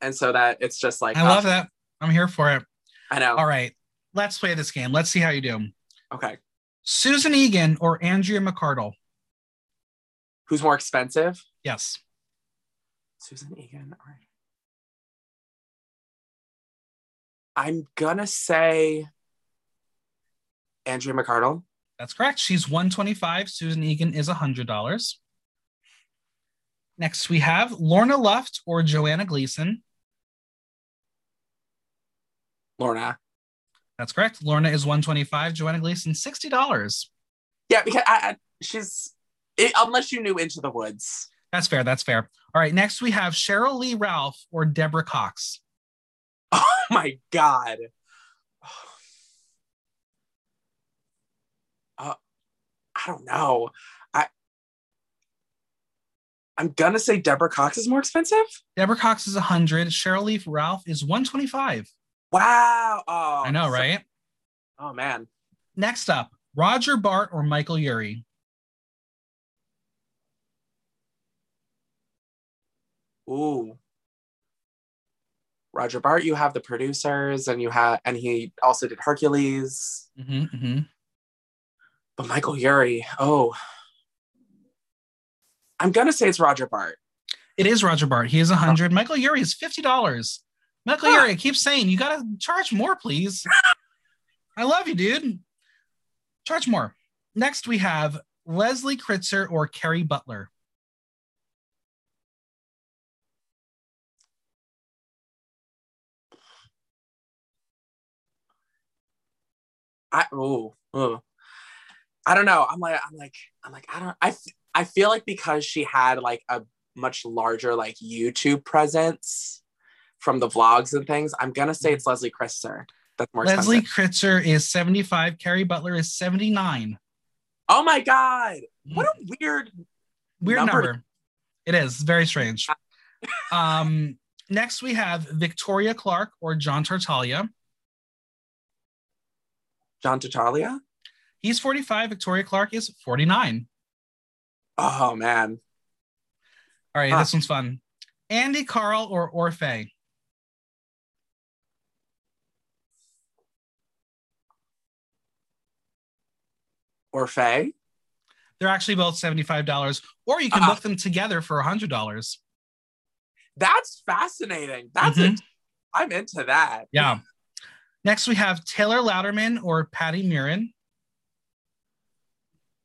and so that it's just like, I love that. I'm here for it. I know. All right, let's play this game. Let's see how you do. Okay. Susan Egan or Andrea McArdle? Who's more expensive? Yes. Susan Egan. All right. I'm gonna say Andrea McArdle. That's correct. She's 125. Susan Egan is $100. Next, we have Lorna Luft or Joanna Gleason. Lorna. That's correct. Lorna is 125. Joanna Gleason, $60. Yeah, because I, I she's it, unless you knew Into the Woods. That's fair. That's fair. All right. Next, we have Cheryl Lee Ralph or Deborah Cox. Oh my god. Uh, I don't know. I I'm gonna say Deborah Cox is more expensive. Deborah Cox is 100. Cheryl Lee Ralph is 125. Wow. Oh, I know, so- right? oh man. Next up, Roger Bart or Michael Urie. Ooh. Roger Bart, you have the producers, and you have, and he also did Hercules. hmm hmm But Michael Urie, oh, I'm gonna say it's Roger Bart. It is Roger Bart. He is 100. Michael Urie is $50. Michael Huh. Urie, I keep saying, you got to charge more, please. I love you, dude. Charge more. Next, we have Leslie Kritzer or Kerry Butler. I oh, oh. I don't know. I'm like, I'm like, I'm like, I don't. I I feel like because she had like a much larger like YouTube presence from the vlogs and things, I'm gonna say it's Leslie Kritzer. That's more Leslie expensive. Kritzer is 75. Kerry Butler is 79. Oh my god! What a weird. Weird number. number. It is very strange. um, next, we have Victoria Clark or John Tartaglia. John Tartaglia. He's 45. Victoria Clark is 49. Oh man. All right, Huh. this one's fun. Andy Karl or Orfeh? Faye? They're actually both $75, or you can Ah. book them together for $100. That's fascinating. That's Mhm. it. I'm into that. Yeah. Next, we have Taylor Louderman or Patti Murin.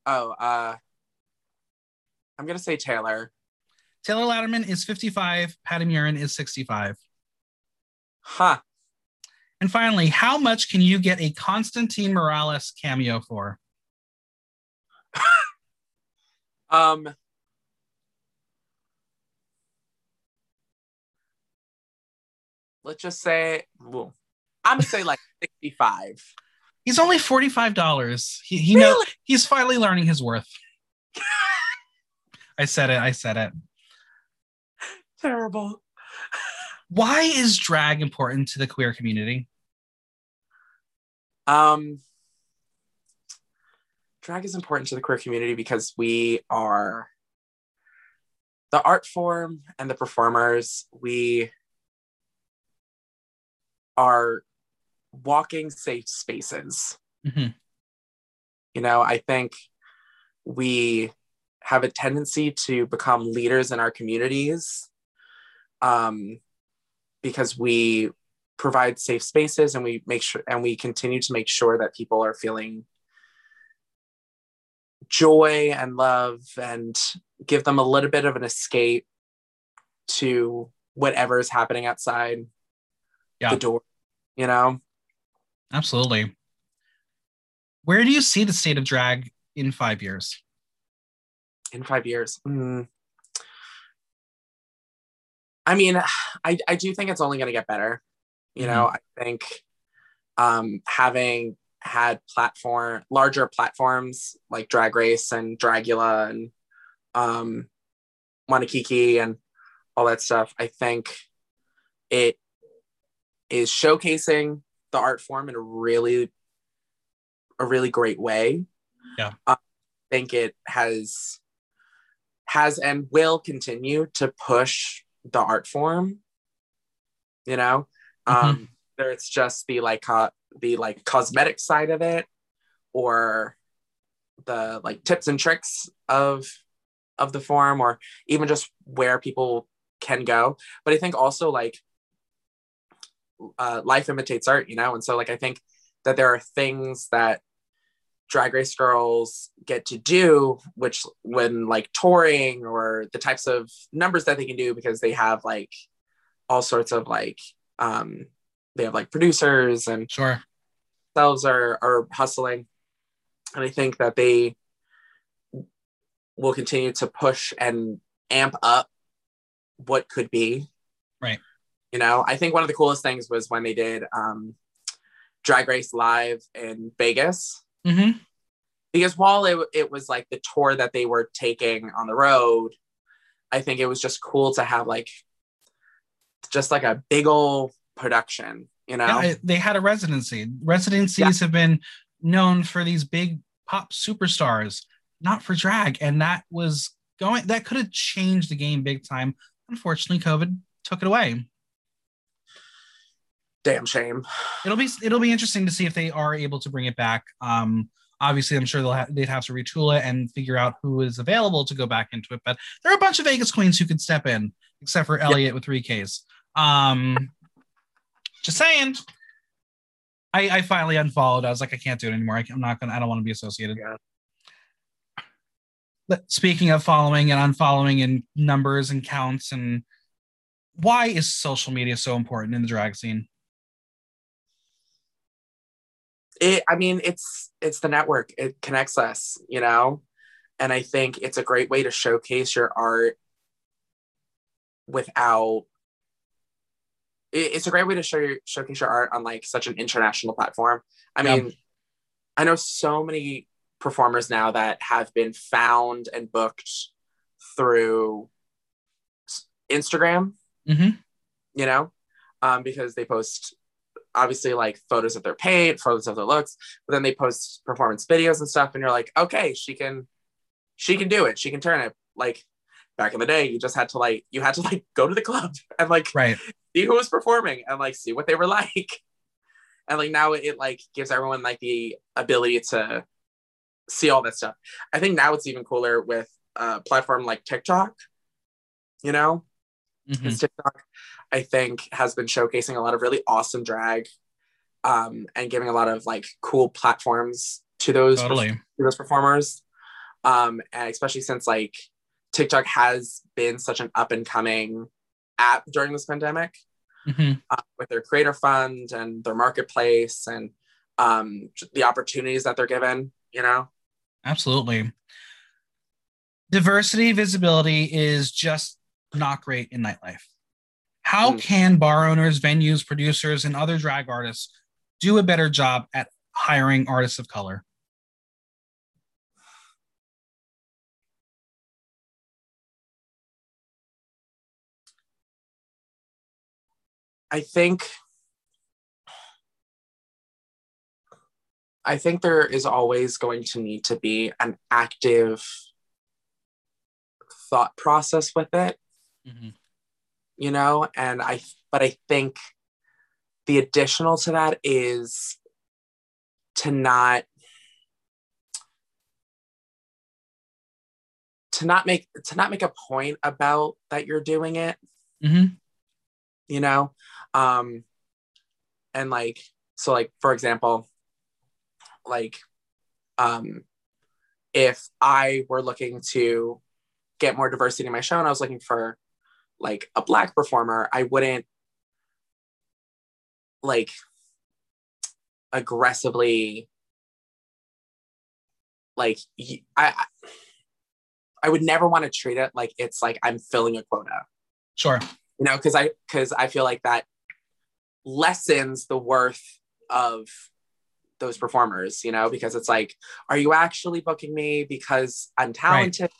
Oh, uh, I'm gonna say Taylor. Taylor Louderman is 55. Patti Murin is 65. Huh. And finally, how much can you get a Constantine Morales cameo for? Um. Let's just say, well, I'm gonna say like 65. He's only $45. He, he know Really? he's finally learning his worth. I said it. I said it. Terrible. Why is drag important to the queer community? Um, drag is important to the queer community because we are the art form and the performers. We are walking safe spaces. Mhm. You know, I think we have a tendency to become leaders in our communities um, because we provide safe spaces and we make sure and we continue to make sure that people are feeling joy and love and give them a little bit of an escape to whatever is happening outside Yeah. the door you know Absolutely. Where do you see the state of drag in five years? in five years Mm. i mean i i do think it's only going to get better you know i think um having had platform larger platforms like drag race and dragula and um wanakiki and all that stuff i think it is showcasing the art form in a really a really great way Yeah. i think it has has and will continue to push the art form you know Mhm. um whether it's just the like co- the like cosmetic side of it or the like tips and tricks of of the form or even just where people can go. But i think also like uh, life imitates art you know? And so like i think that there are things that drag race girls get to do which when like touring or the types of numbers that they can do because they have like all sorts of like um they have like producers and Sure. themselves are are hustling and i think that they will continue to push and amp up what could be Right. you know i think one of the coolest things was when they did um drag race live in vegas Mm-hmm. because while it, it was like the tour that they were taking on the road i think it was just cool to have like just like a big old production you know Yeah, they had a residency. Residencies have been known for these big pop superstars, not for drag, and that was going. That could have changed the game big time. Unfortunately, COVID took it away. damn shame It'll be it'll be interesting to see if they are able to bring it back. Um, obviously, I'm sure they'll ha- they'd have to retool it and figure out who is available to go back into it. But there are a bunch of Vegas queens who could step in, except for Elliot with three Ks. Um, just saying. I, I finally unfollowed. I was like, I can't do it anymore. I am not gonna. I don't want to be associated. Yeah. But speaking of following and unfollowing and numbers and counts and why is social media so important in the drag scene? it i mean it's it's the network it connects us you know and i think it's a great way to showcase your art without it- it's a great way to show your showcase your art on like such an international platform i Yeah. mean i know so many performers now that have been found and booked through instagram Mm-hmm. you know, um, because they post obviously like photos of their paint, photos of their looks, but then they post performance videos and stuff, and you're like, okay, she can, she can do it, she can turn it. Like back in the day, you just had to like, you had to like go to the club and like Right. see who was performing and like see what they were like, and like now it like gives everyone like the ability to see all that stuff. I think now it's even cooler with a platform like TikTok, you know, Mhm. TikTok, I think, has been showcasing a lot of really awesome drag, um, and giving a lot of like cool platforms to those Totally. to those performers, um, and especially since like TikTok has been such an up and coming app during this pandemic Mhm. uh, with their creator fund and their marketplace and um, the opportunities that they're given. You know, Absolutely. Diversity visibility is just not great in nightlife. How Mm. can bar owners, venues, producers, and other drag artists do a better job at hiring artists of color? I think I think there is always going to need to be an active thought process with it, you know, and I but I think the additional to that is to not to not make to not make a point about that you're doing it. Hmm you know um and like so like for example like um if i were looking to get more diversity in my show and i was looking for like a black performer i wouldn't like aggressively like I I would never want to treat it like it's like i'm filling a quota Sure. You know because i because i feel like that lessens the worth of those performers you know because it's like are you actually booking me because i'm talented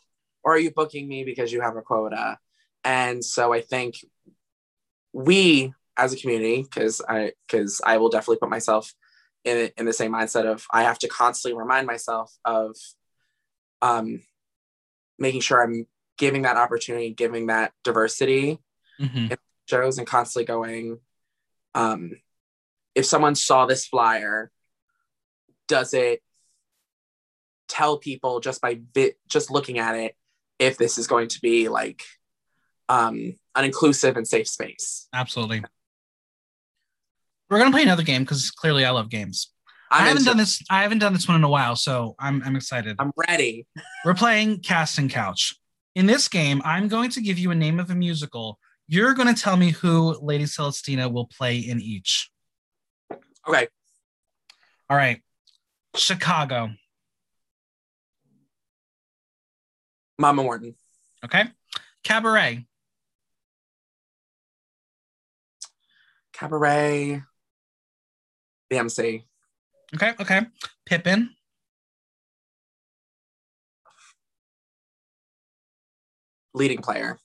or are you booking me because you have a quota? And so i think we as a community because i because i will definitely put myself in in the same mindset of i have to constantly remind myself of um making sure i'm giving that opportunity giving that diversity hmm shows and constantly going um if someone saw this flyer does it tell people just by vi- just looking at it if this is going to be like um an inclusive and safe space Absolutely. We're gonna play another game because clearly I love games. I'm I haven't into- done this. I haven't done this one in a while, so I'm I'm excited. i'm ready We're playing Casting Couch. In this game, I'm going to give you a name of a musical. You're going to tell me who Lady Celestina will play in each. okay All right. Chicago. mama morton Okay. Cabaret. cabaret the mc Okay. Okay. Pippin. leading player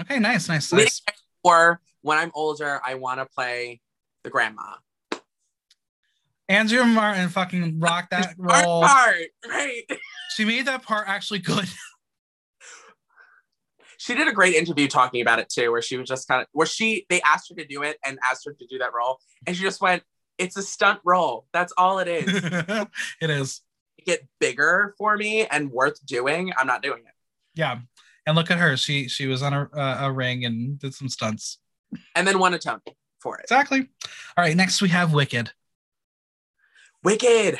Okay. Nice. Nice. Nice. or when i'm older i want to play the grandma Andrea Martin fucking rocked that role. part, right She made that part actually good. she did a great interview talking about it too, where she was just kind of where she they asked her to do it and asked her to do that role, and she just went, "It's a stunt role. That's all it is. it is. Get bigger for me and worth doing. I'm not doing it." Yeah. And look at her. She she was on a, uh, a ring and did some stunts. And then won a Tony for it. Exactly. All right. Next we have Wicked. Wicked.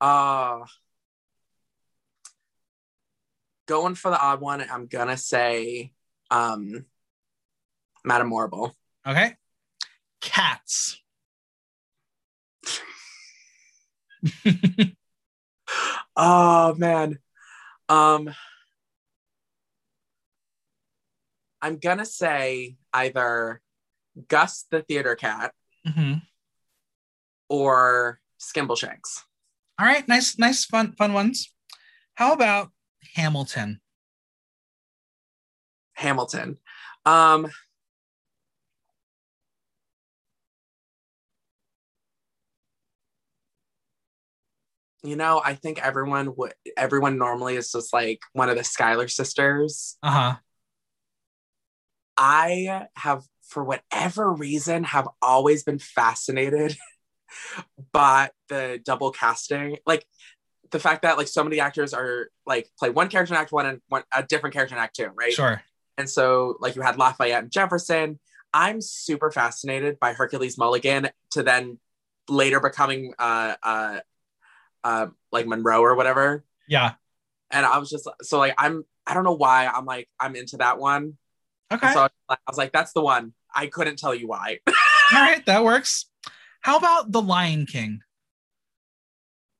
Uh going for the odd one. I'm gonna say, um, Madame Morrible. Okay. Cats. Oh man. Um I'm gonna say either Gus the theater cat hmm or Skimbleshanks. All right. Nice, nice, fun, fun ones. How about Hamilton? Hamilton. Um You know, I think everyone would everyone normally is just like one of the Schuyler sisters. Uh huh. I have, for whatever reason, have always been fascinated by the double casting. Like the fact that like so many actors are like play one character in act one and one a different character in act two, right? Sure. And so like you had Lafayette and Jefferson. I'm super fascinated by Hercules Mulligan to then later becoming uh uh uh like Monroe or whatever. Yeah. And I was just so like I'm I don't know why I'm like I'm into that one. Okay. So I was like, that's the one. I couldn't tell you why. All right. That works. How about The Lion King?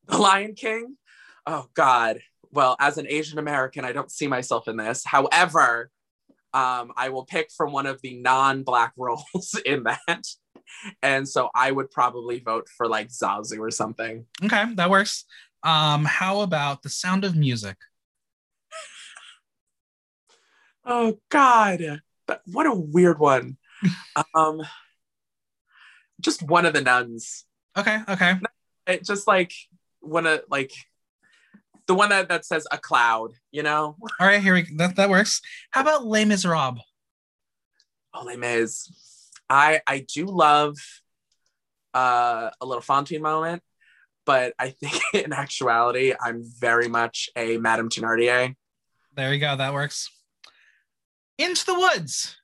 the Lion King. Oh God. Well, as an Asian American, I don't see myself in this. However, um, I will pick from one of the non-black roles in that. And so I would probably vote for like Zazu or something. Okay. That works. Um, how about The Sound of Music? Oh God. But what a weird one. um just one of the nuns. Okay. Okay. It just like one of like the one that, that says a cloud, you know? All right. Here we that that works. How about Les Miserables? Oh, Les Mis. I I do love uh, a little Fantine moment, but I think in actuality, I'm very much a Madame Thenardier. there you go. That works. Into the woods.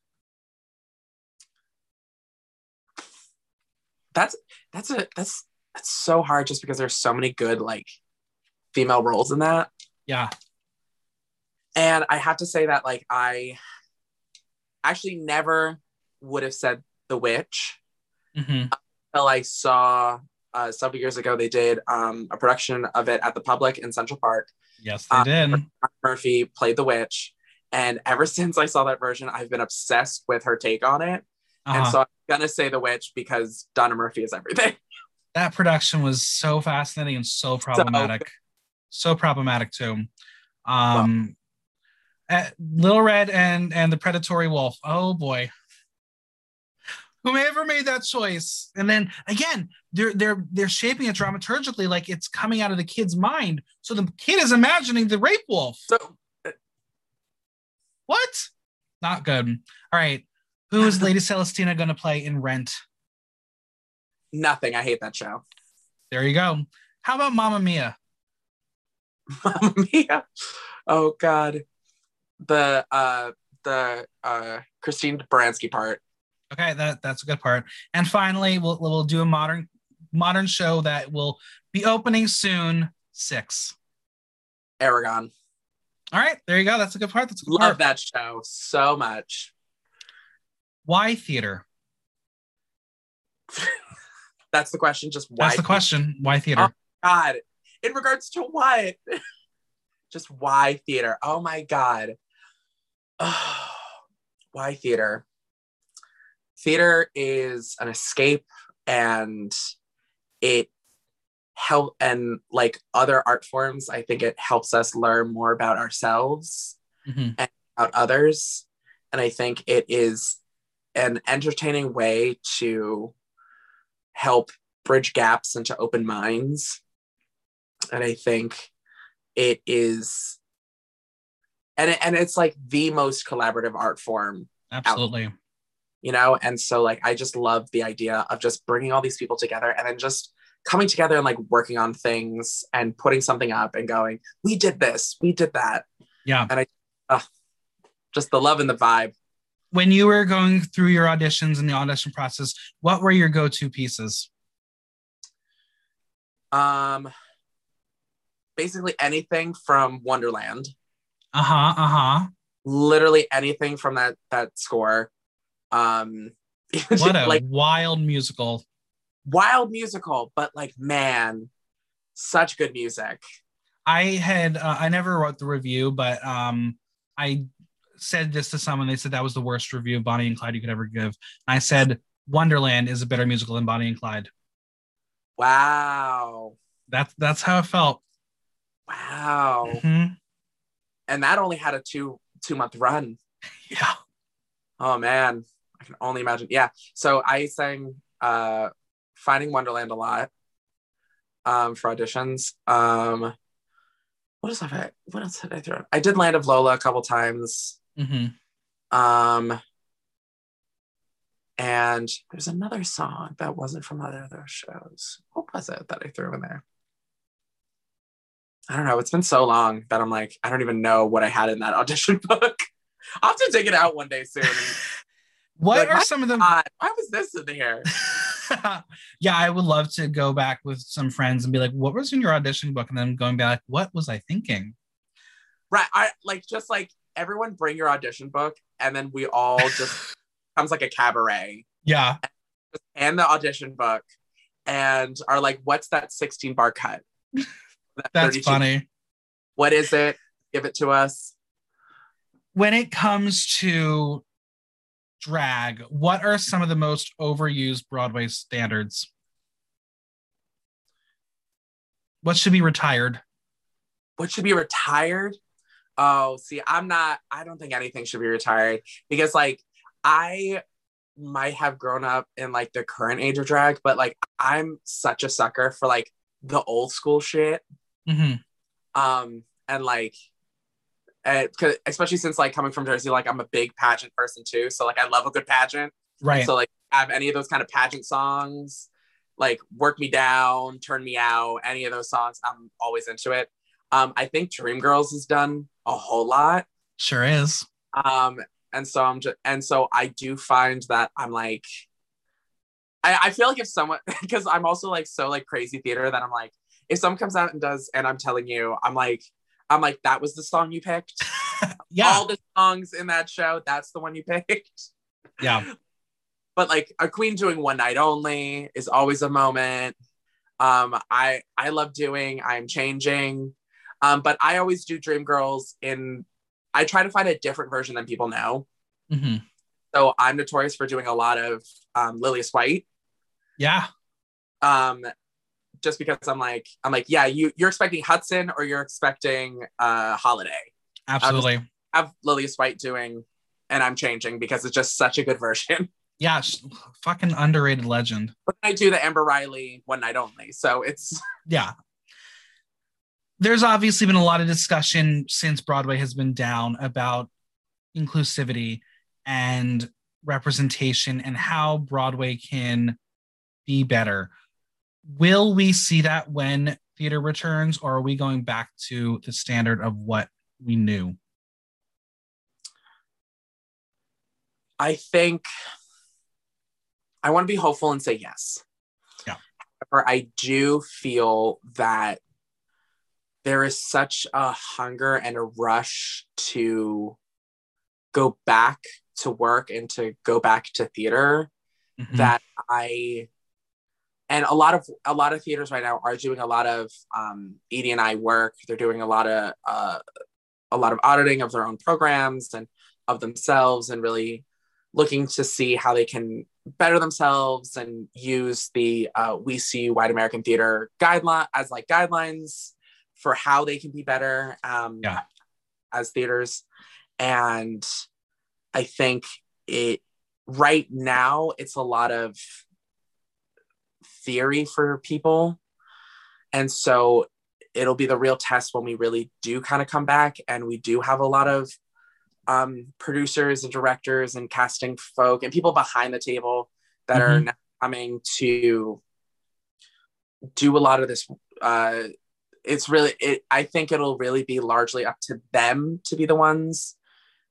That's that's a that's that's so hard just because there's so many good like female roles in that. Yeah. And I have to say that like I actually never would have said the witch hmm until I saw uh, several years ago they did um, a production of it at the public in Central Park. Yes, they Uh, did. Murphy played the witch. And ever since I saw that version, I've been obsessed with her take on it. And Uh-huh. so I'm gonna say the witch because Donna Murphy is everything. that production was so fascinating and so problematic. So, problematic too. Um uh, Little Red and and the predatory wolf. Oh boy. Whomever made that choice. And then again, they're they're they're shaping it dramaturgically like it's coming out of the kid's mind. So the kid is imagining the rape wolf. So What? Not good. All right. Who is Lady Celestina going to play in Rent? nothing. I hate that show. There you go. How about Mamma Mia? Mamma Mia. Oh God. The uh the uh Christine Baranski part. Okay, that that's a good part. And finally, we'll we'll do a modern modern show that will be opening soon. Six. Aragon. All right, there you go. That's a good part. That's a good Love part. that show so much. Why theater? That's the question. Just why? That's the question. Why theater? Oh God. In regards to what? Just why theater? Oh my God. Oh, why theater? Theater is an escape and it help and like other art forms, I think it helps us learn more about ourselves, Mhm. about others. And I think it is an entertaining way to help bridge gaps and to open minds. And I think it is, and, it, and it's like the most collaborative art form, Absolutely. you know? And so, like, I just love the idea of just bringing all these people together and then just coming together and like working on things and putting something up and going, we did this, we did that. Yeah. And I, uh, just the love and the vibe. When you were going through your auditions and the audition process, what were your go-to pieces? Um, basically anything from Wonderland. Uh huh. Uh huh. literally anything from that that score um What a like wild musical. Wild musical but like man such good music I had uh, I never wrote the review, but um, I said this to someone. They said that was the worst review of Bonnie and Clyde you could ever give. And I said Wonderland is a better musical than Bonnie and Clyde. wow That's that's how it felt. wow Mhm. and that only had a two two month run Yeah. oh man i can only imagine yeah so i sang uh finding wonderland a lot um for auditions um what else have i what else did i throw i did land of lola a couple times hmm Um, and there's another song that wasn't from either of those shows. What was it that I threw in there? I don't know. It's been so long that I'm like, I don't even know what I had in that audition book. I'll have to dig it out one day soon. What Like, are some of the? God, why was this in here? yeah, I would love to go back with some friends and be like, "What was in your audition book?" And then going back, "What was I thinking?" Right. I like just like everyone bring your audition book and then we all just comes like a cabaret Yeah, and the audition book and are like, what's that 16 bar cut? That that's 32 funny. What is it? Give it to us. when it comes to drag, what are some of the most overused Broadway standards? What should be retired? What should be retired? Oh, see, I'm not, I don't think anything should be retired because, like, I might have grown up in like the current age of drag, but like, I'm such a sucker for like the old school shit. Mhm. Um, and like, and especially since like coming from Jersey, like, I'm a big pageant person too. So, like, I love a good pageant. Right. So like have any of those kind of pageant songs, like Work Me Down, Turn Me Out, any of those songs, I'm always into it. Um, I think Dreamgirls has done a whole lot. Sure is. Um, and so I'm just, and so I do find that I'm like, I, I feel like if someone, because I'm also like so like crazy theater that I'm like, if someone comes out and does, and I'm telling you, I'm like, I'm like, that was the song you picked. yeah. All the songs in that show, that's the one you picked. Yeah. But like a queen doing one night only is always a moment. Um, I I love doing I'm changing. Um, but I always do Dreamgirls in I try to find a different version than people know. hmm So I'm notorious for doing a lot of um, Lillias White. Yeah. Um, just because I'm like, I'm like, yeah, you you're expecting Hudson or you're expecting uh Holliday. Absolutely. Have Lillias White doing, and I'm changing because it's just such a good version. yeah. Fucking underrated legend. But I do the Amber Riley one night only, so it's yeah. There's obviously been a lot of discussion since Broadway has been down about inclusivity and representation and how Broadway can be better. Will we see that when theater returns, or are we going back to the standard of what we knew? I think I want to be hopeful and say yes. Yeah. However, I do feel that there is such a hunger and a rush to go back to work and to go back to theater Mhm. that I and a lot of a lot of theaters right now are doing a lot of um, EDI work. They're doing a lot of uh, a lot of auditing of their own programs and of themselves, and really looking to see how they can better themselves and use the uh, We See White American Theater guideline as like guidelines for how they can be better um, Yeah. as theaters. And I think it right now it's a lot of theory for people. And so it'll be the real test when we really do kind of come back and we do have a lot of um, producers and directors and casting folk and people behind the table that are Mhm. now coming to do a lot of this. Uh, it's really, it, I think it'll really be largely up to them to be the ones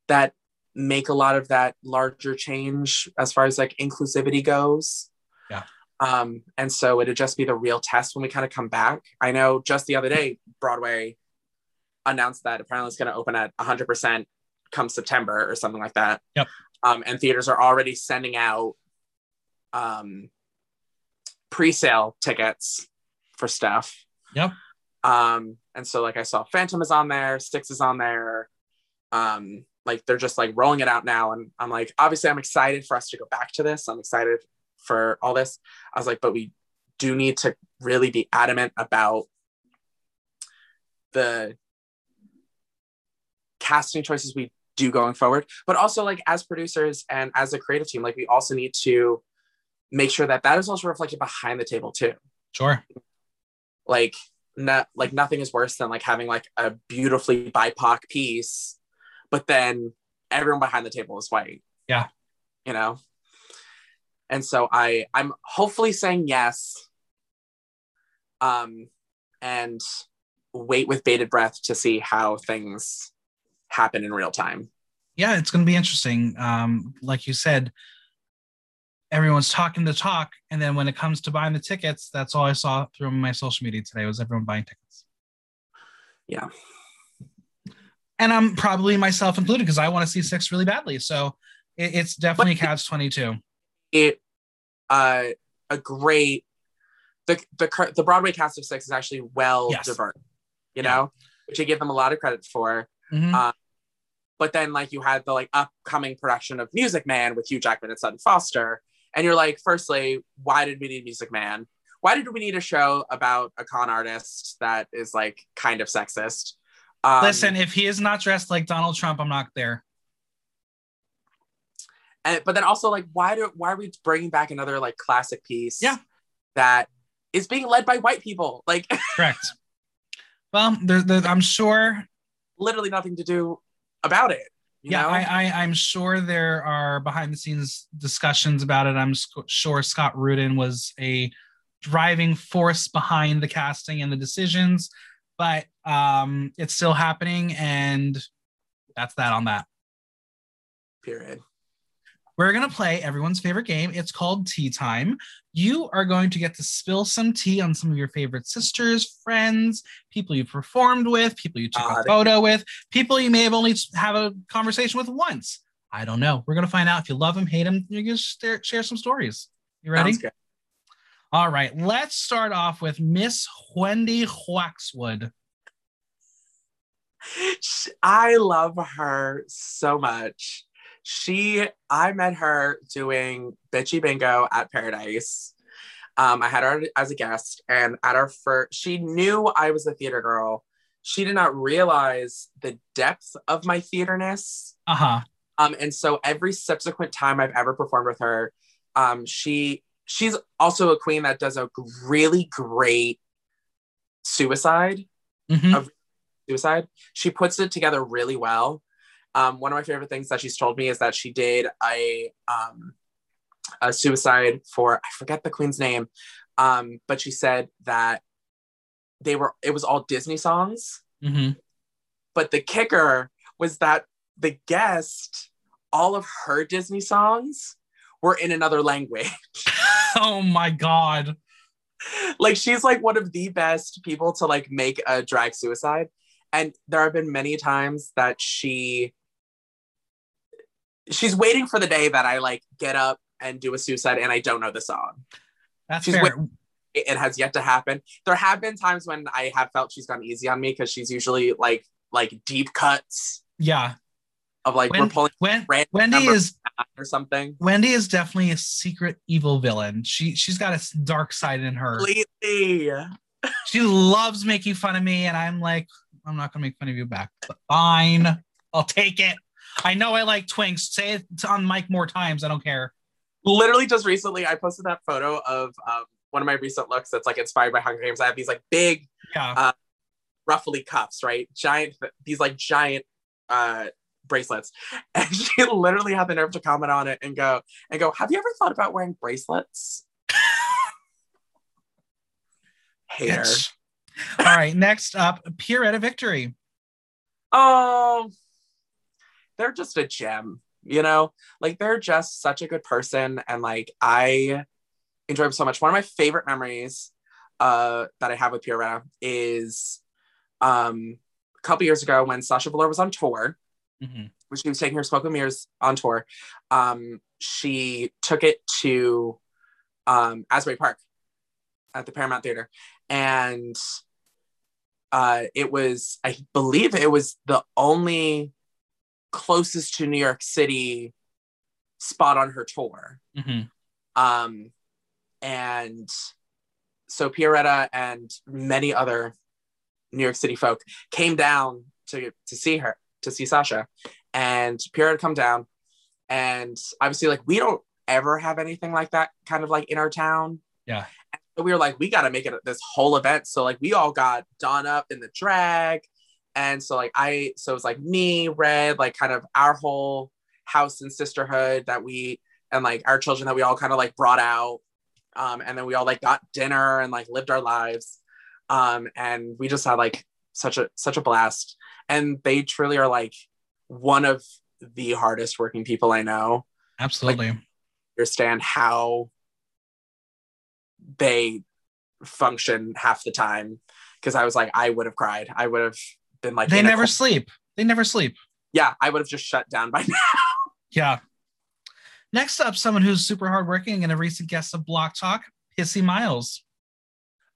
that make a lot of that larger change as far as like inclusivity goes. Yeah. Um, and so it'd just be the real test when we kind of come back. I know just the other day, Broadway announced that apparently it's going to open at 100% come September or something like that. Yep. Um, and theaters are already sending out um, pre-sale tickets for stuff. Yep. Um, and so like I saw Phantom is on there, Six is on there. Um, like they're just like rolling it out now. And I'm like, obviously I'm excited for us to go back to this. I'm excited for all this. I was like, but we do need to really be adamant about the casting choices we do going forward. But also like as producers and as a creative team, like we also need to make sure that that is also reflected behind the table too Sure. like not like nothing is worse than like having like a beautifully BIPOC piece, but then everyone behind the table is white. Yeah. You know? And so I I'm hopefully saying yes. Um and wait with bated breath to see how things happen in real time. yeah, it's going to be interesting. Um, like you said, everyone's talking the talk, and then when it comes to buying the tickets, that's all I saw through my social media today was everyone buying tickets. Yeah. And I'm probably myself included because I want to see six really badly. So it, it's definitely catch twenty two. It uh a great the the the Broadway cast of six is actually well Yes. diverse, you Yeah. know, which I give them a lot of credit for. Mhm. Uh, But then like you had the like upcoming production of Music Man with Hugh Jackman and Sutton Foster, and you're like, firstly, why did we need Music Man? Why did we need a show about a con artist that is like kind of sexist? Um, Listen, if he is not dressed like Donald Trump, I'm not there. And, but then also like, why do why are we bringing back another like classic piece? Yeah. that is being led by white people. Like Correct. Well, there, there, I'm sure. literally nothing to do about it. You yeah, know? I, I, I'm sure there are behind the scenes discussions about it. I'm sc- sure Scott Rudin was a driving force behind the casting and the decisions. But Um, it's still happening, and that's that on that. Period. We're going to play everyone's favorite game. It's called Tea Time. You are going to get to spill some tea on some of your favorite sisters, friends, people you performed with, people you took God. a photo with, people you may have only have a conversation with once. I don't know. We're going to find out if you love them, hate them. You're going to share, some stories. You ready? All right. Let's start off with Miss Wendy Waxwood. I love her so much. She, I met her doing Bitchy Bingo at Paradise. Um, I had her as a guest, and at our first, she knew I was a theater girl. She did not realize the depth of my theaterness. Uh huh. Um, and so every subsequent time I've ever performed with her, um, she she's also a queen that does a really great suicide hmm Of- suicide. She puts it together really well. Um, one of my favorite things that she's told me is that she did a um, a suicide for I forget the queen's name, um, but she said that they were it was all Disney songs, hmm but the kicker was that the guest, all of her Disney songs were in another language. Oh my God. like she's like one of the best people to like make a drag suicide and there have been many times that she she's waiting for the day that i like get up and do a suicide and i don't know the song That's She's fair. it has yet to happen there have been times when i have felt she's gone easy on me because she's usually like like deep cuts yeah. of like When- we're pulling When Wendy is or something Wendy is definitely a secret evil villain. She she's got a dark side in her. completely She loves making fun of me, and I'm like, I'm not gonna make fun of you back. But fine, I'll take it. I know I like twinks. Say it on mic more times. I don't care. literally just recently i posted that photo of um, one of my recent looks that's like inspired by hunger games i have these like big Yeah. ruffly cuffs, right? Giant, these like giant uh bracelets. And she literally had the nerve to comment on it and go and go, have you ever thought about wearing bracelets? Hater. All right. Next up, Pierretta Victory. Oh, they're just a gem, you know? Like they're just such a good person. And like I enjoy them so much. One of my favorite memories uh that I have with Pierretta is um a couple years ago when Sasha Velour was on tour. Mhm. when she was taking her smoke and mirrors on tour, um, she took it to um, Asbury Park at the Paramount Theater, and uh, it was, I believe, it was the only closest to New York City spot on her tour. Mhm. Um, and so Pierretta and many other New York City folk came down to to see her, to see Sasha. And Pierretta come down. And obviously, like, we don't ever have anything like that kind of like in our town. Yeah. So we were like, we got to make it this whole event. So like we all got done up in the drag. And so like I, so it was like me, Red, like kind of our whole house and sisterhood that we, and like our children that we all kind of like brought out. Um, and then we all like got dinner and like lived our lives. Um, and we just had like such a such a blast. And they truly are like one of the hardest working people I know Absolutely. understand how they function half the time because I was like, I would have cried. I would have been like, they never sleep. They never sleep. yeah, I would have just shut down by now. Yeah. Next up, someone who's super hardworking and a recent guest of Block Talk, Pissi Myles.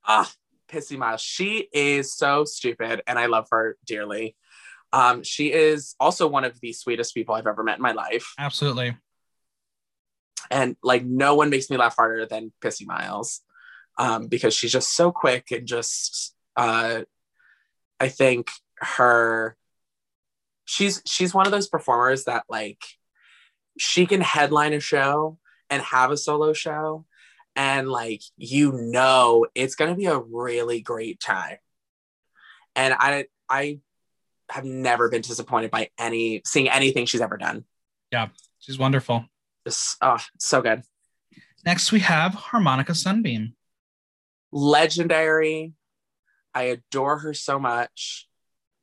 Ah, Pissi Myles. She is so stupid and I love her dearly. Um, she is also one of the sweetest people I've ever met in my life. Absolutely. And like, no one makes me laugh harder than Pissi Myles um, because she's just so quick and just, uh, I think her, she's, she's one of those performers that like, she can headline a show and have a solo show and like you know it's going to be a really great time and i i have never been disappointed by any seeing anything she's ever done Yeah, She's wonderful. just oh so good Next, we have Harmonica Sunbeam. legendary I adore her so much.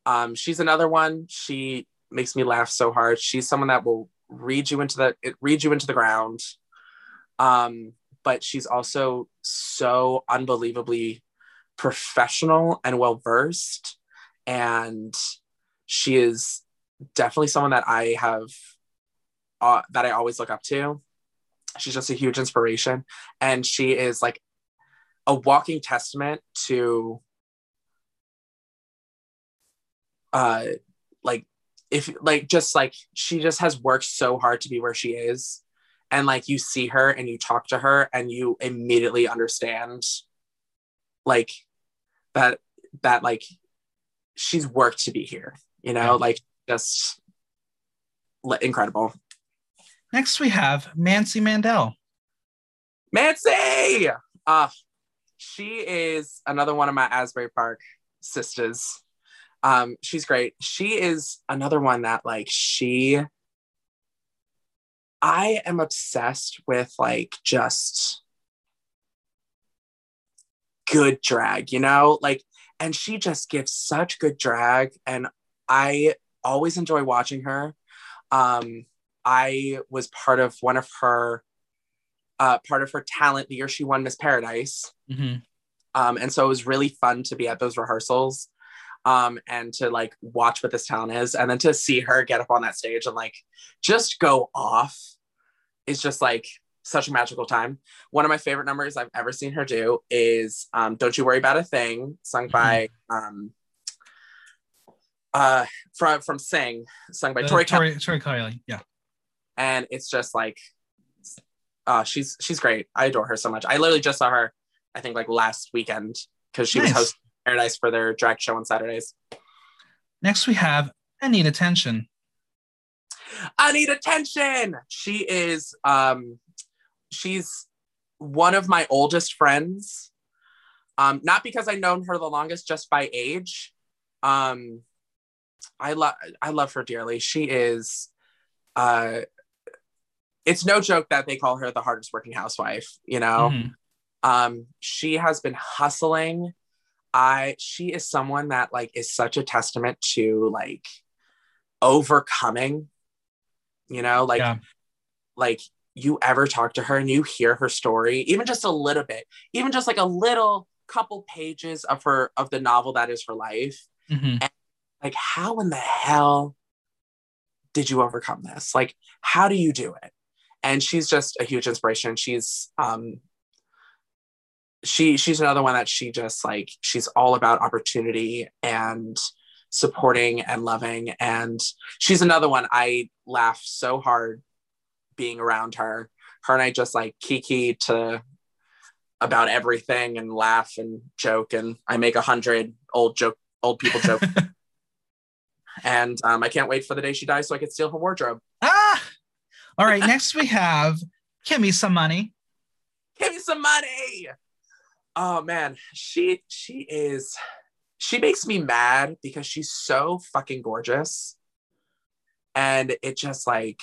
Um, she's another one. She makes me laugh so hard. She's someone that will read you into the it read you into the ground. Um, but she's also so unbelievably professional and well versed, and she is definitely someone that I have uh, that I always look up to. She's just a huge inspiration, and she is like a walking testament to uh like if like just like she just has worked so hard to be where she is. And like you see her and you talk to her and you immediately understand like that that like she's worked to be here you know like just incredible. Next we have nancy mandel. Nancy! Uh she is another one of my asbury park sisters um, she's great. She is another one that like she I am obsessed with like just good drag, you know? Like and she just gives such good drag and I always enjoy watching her. Um I was part of one of her uh part of her talent the year she won Miss Paradise. Mm-hmm. Um, and so it was really fun to be at those rehearsals um, and to like watch what this town is, and then to see her get up on that stage and like just go off is just like such a magical time. One of my favorite numbers I've ever seen her do is um, "Don't You Worry About a Thing," sung mm-hmm. by um, uh, from from Sing, sung by uh, Tori Tori, Tori Kelly, yeah. And it's just like, uh, she's she's great. I adore her so much. I literally just saw her, I think like last weekend because she nice. was hosting Paradise for their drag show on Saturdays. Next, we have I Need Attention. I Need Attention. She is, um, she's one of my oldest friends. Um, not because I've known her the longest, just by age. Um, I love I love her dearly. She is uh it's no joke that they call her the hardest working housewife, you know. Mm-hmm. Um, she has been hustling I she is someone that like is such a testament to like overcoming, you know, like yeah. like you ever talk to her and you hear her story, even just a little bit, even just like a little couple pages of her of the novel that is her life. Mm-hmm. And like, how in the hell did you overcome this? Like, how do you do it? And she's just a huge inspiration. She's um she she's another one that she just like she's all about opportunity and supporting and loving. And she's another one i laugh so hard being around her. Her and i just like kiki to about everything and laugh and joke. And i make a hundred old joke old people joke. And um, i can't wait for the day she dies so i can steal her wardrobe. Ah! All right next we have kimmy some money. Give me some money oh man, she she is she makes me mad because she's so fucking gorgeous. And it just like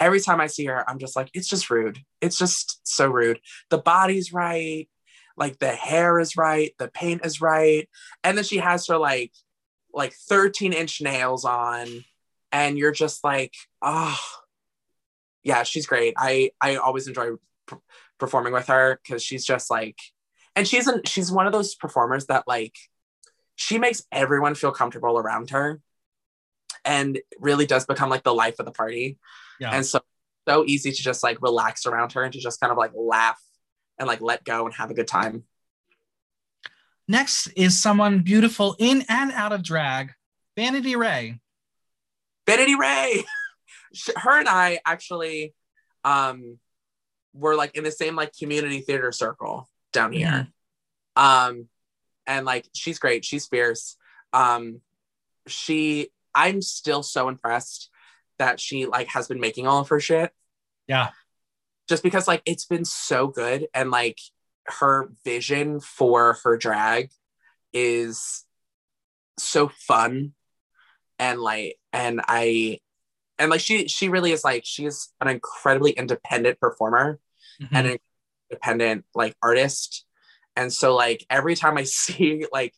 every time I see her, I'm just like, it's just rude. It's just so rude. The body's right, like the hair is right, the paint is right. And then she has her like like 13 inch nails on, and you're just like, oh yeah, she's great. I I always enjoy performing with her because she's just like and she's an, she's one of those performers that like she makes everyone feel comfortable around her and really does become like the life of the party. Yeah. and so so easy to just like relax around her and to just kind of like laugh and like let go and have a good time. Next is someone beautiful in and out of drag vanity ray. Vanity ray! Her and i actually um were like in the same like community theater circle down here. Um, and like she's great. She's fierce. Um, she I'm still so impressed that she like has been making all of her shit. Yeah. Just because like it's been so good and like her vision for her drag is so fun and like and I and like she she really is like she's an incredibly independent performer mm-hmm. and an independent like artist and so like every time i see like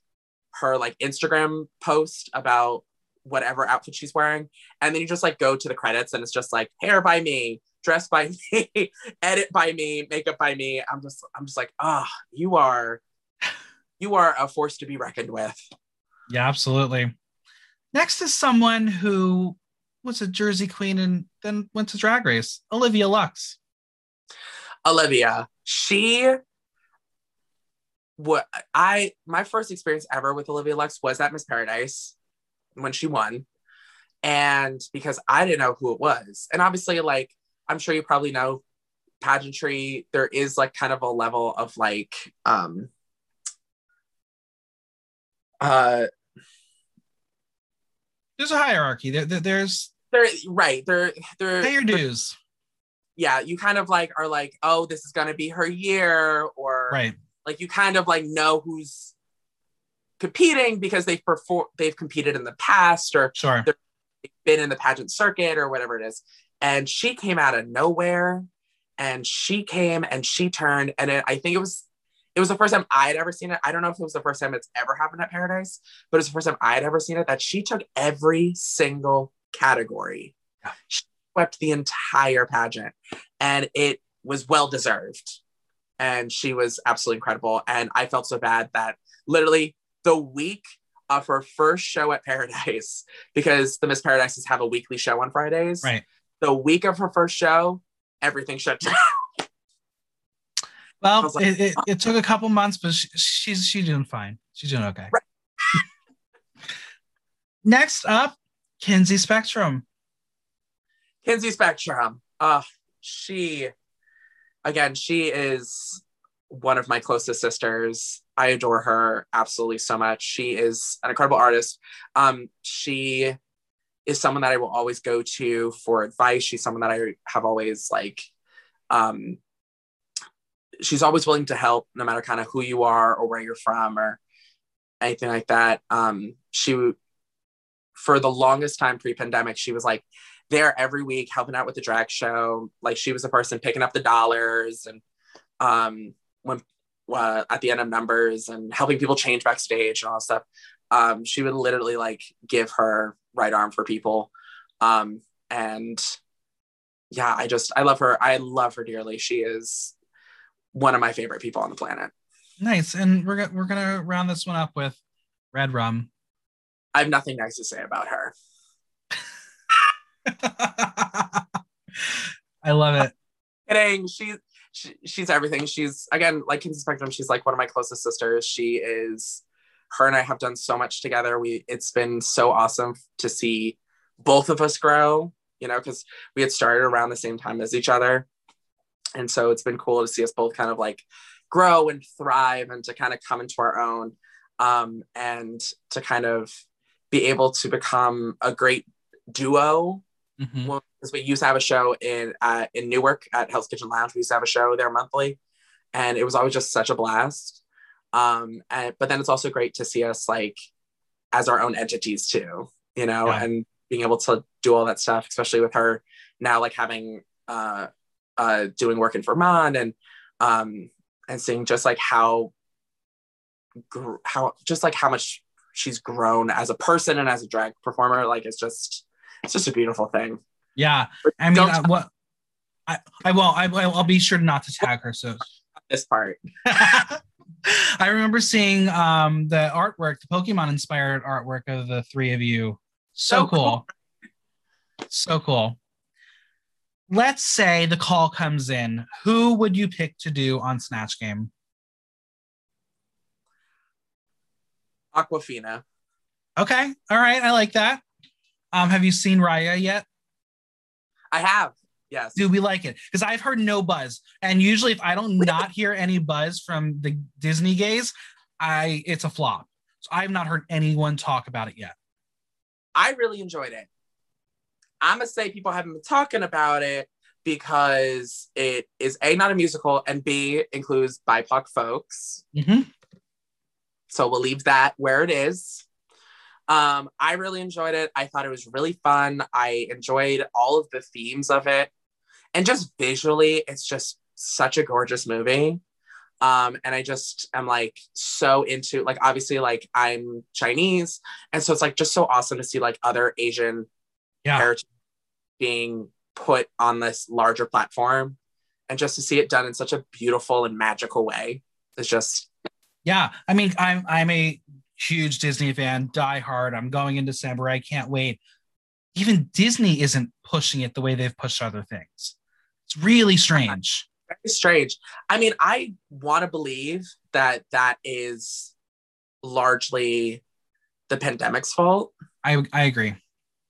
her like Instagram post about whatever outfit she's wearing. And then you just like go to the credits and it's just like hair by me, dress by me, edit by me, makeup by me. I'm just I'm just like, ah, oh, you are you are a force to be reckoned with. Yeah, absolutely. Next is someone who was a Jersey queen and then went to drag race, Olivia Lux. Olivia, she what I my first experience ever with Olivia Lux was at Miss Paradise when she won. And because I didn't know who it was. And obviously, like, I'm sure you probably know pageantry, there is like kind of a level of like um uh there's a hierarchy. There, there there's there right. There there pay your dues. Yeah, you kind of like are like, oh, this is gonna be her year, or right. Like you kind of like know who's competing because they've performed they've competed in the past or sure. they've been in the pageant circuit or whatever it is and she came out of nowhere and she came and she turned and it, i think it was it was the first time i had ever seen it i don't know if it was the first time it's ever happened at paradise but it's the first time i had ever seen it that she took every single category yeah. she swept the entire pageant and it was well deserved and she was absolutely incredible and i felt so bad that literally the week of her first show at Paradise, because the Miss Paradises have a weekly show on Fridays. Right. The week of her first show, everything shut down. Well, like, it, it, it, took a couple months, but she, she's she's doing fine. She's doing okay. Right. Next up, Kinsey Spectrum. Kinsey Spectrum. Uh, she again, she is one of my closest sisters. I adore her absolutely so much. She is an incredible artist. Um, she is someone that I will always go to for advice. She's someone that I have always like um she's always willing to help no matter kind of who you are or where you're from or anything like that. Um she for the longest time pre-pandemic, she was like there every week helping out with the drag show. Like she was the person picking up the dollars and um when uh, at the end of numbers and helping people change backstage and all that stuff. Um, she would literally like give her right arm for people. Um, and yeah, I just, I love her. I love her dearly. She is one of my favorite people on the planet. Nice. And we're, we're going to round this one up with Red Rum. I have nothing nice to say about her. I love it. Kidding. She's she, she's everything. She's again like Kinsey Spectrum. She's like one of my closest sisters. She is. Her and I have done so much together. We it's been so awesome to see both of us grow. You know, because we had started around the same time as each other, and so it's been cool to see us both kind of like grow and thrive and to kind of come into our own um, and to kind of be able to become a great duo Mm-hmm. Well, because we used to have a show in uh, in Newark at Hell's Kitchen Lounge. We used to have a show there monthly, and it was always just such a blast. Um, and but then it's also great to see us like as our own entities too, you know, yeah. and being able to do all that stuff, especially with her now like having uh, uh, doing work in Vermont and um, and seeing just like how gr- how just like how much she's grown as a person and as a drag performer. Like it's just it's just a beautiful thing. Yeah, I mean, uh, what I I will I I'll be sure not to tag her. So this part. I remember seeing um the artwork, the Pokemon inspired artwork of the three of you. So, so cool. cool. So cool. Let's say the call comes in. Who would you pick to do on Snatch Game? Awkwafina. Okay. All right. I like that. Um, have you seen Raya yet? I have. Yes. Do we like it? Because I've heard no buzz, and usually if I don't not hear any buzz from the Disney gays, I it's a flop. So I've not heard anyone talk about it yet. I really enjoyed it. I'm gonna say people haven't been talking about it because it is a not a musical and b includes BIPOC folks. Mm-hmm. So we'll leave that where it is. Um, I really enjoyed it. I thought it was really fun. I enjoyed all of the themes of it. And just visually, it's just such a gorgeous movie. Um, and I just am like so into like obviously like I'm Chinese, and so it's like just so awesome to see like other Asian Yeah. heritage being put on this larger platform, and just to see it done in such a beautiful and magical way is just Yeah, I mean, I'm I'm a huge Disney fan, die hard. I'm going in December. I can't wait. Even Disney isn't pushing it the way they've pushed other things. It's really strange. very strange. I mean, I want to believe that that is largely the pandemic's fault I I agree.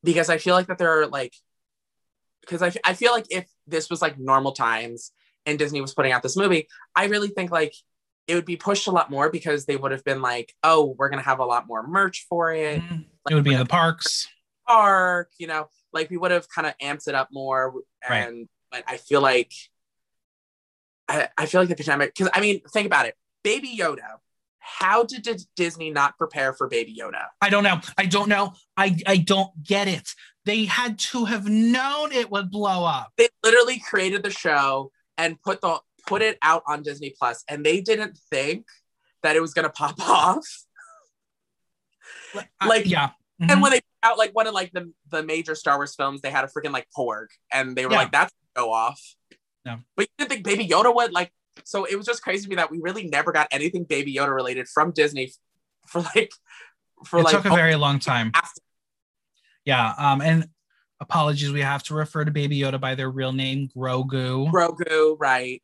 because I feel like that there are like because I, I feel like if this was like normal times and Disney was putting out this movie, I really think like it would be pushed a lot more because they would have been like, oh, we're gonna have a lot more merch for it. Mhm. It would be in the parks. Park, you know, like we would have kind of amped it up more. Right. And but I feel like I, I feel like the pandemic because I mean, think about it. Baby Yoda. How did D- Disney not prepare for Baby Yoda? I don't know. I don't know. I I don't get it. They had to have known it would blow up. They literally created the show and put the put it out on Disney Plus, and they didn't think that it was gonna pop off. Like- yeah. And Mhm. when they put out like one of like the, the major Star Wars films, they had a freaking like porg, and they were Yeah. like, "That's go off." No. but you didn't think Baby Yoda would like. So it was just crazy to me that we really never got anything Baby Yoda related from Disney for like for it like took a very long time. after- Yeah. Um. And apologies, we have to refer to Baby Yoda by their real name, Grogu. Grogu, right?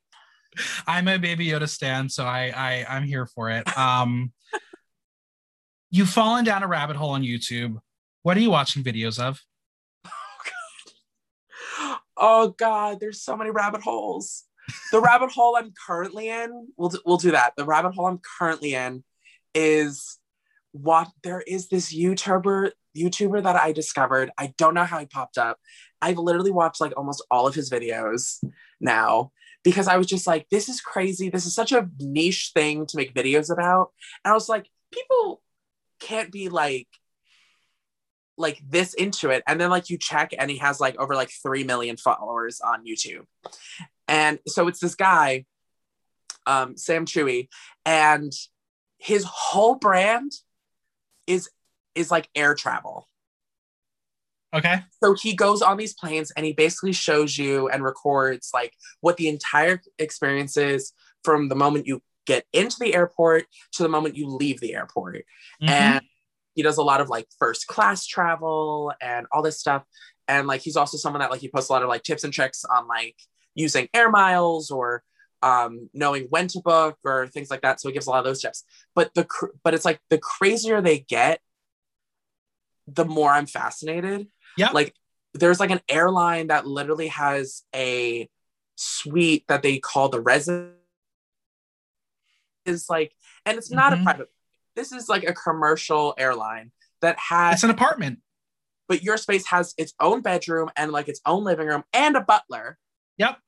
I'm a Baby Yoda stan, so I I I'm here for it. Um. You've fallen down a rabbit hole on YouTube. What are you watching videos of? Oh God, there's so many rabbit holes. The rabbit hole I'm currently in, we'll do, we'll do that. The rabbit hole I'm currently in is what there is this YouTuber YouTuber that I discovered. I don't know how he popped up. I've literally watched like almost all of his videos now because I was just like, this is crazy. This is such a niche thing to make videos about. And I was like, people can't be like like this into it and then like you check and he has like over like 3 million followers on youtube and so it's this guy um Sam Chui and his whole brand is is like air travel Okay. so he goes on these planes and he basically shows you and records like what the entire experience is from the moment you get into the airport to the moment you leave the airport Mhm. and he does a lot of like first class travel and all this stuff and like he's also someone that like he posts a lot of like tips and tricks on like using air miles or um knowing when to book or things like that so he gives a lot of those tips but the cr- but it's like the crazier they get the more i'm fascinated Yeah. like there's like an airline that literally has a suite that they call the resident is like and it's not Mhm. a private this is like a commercial airline that has it's an apartment. but your space has its own bedroom and like its own living room and a butler Yep.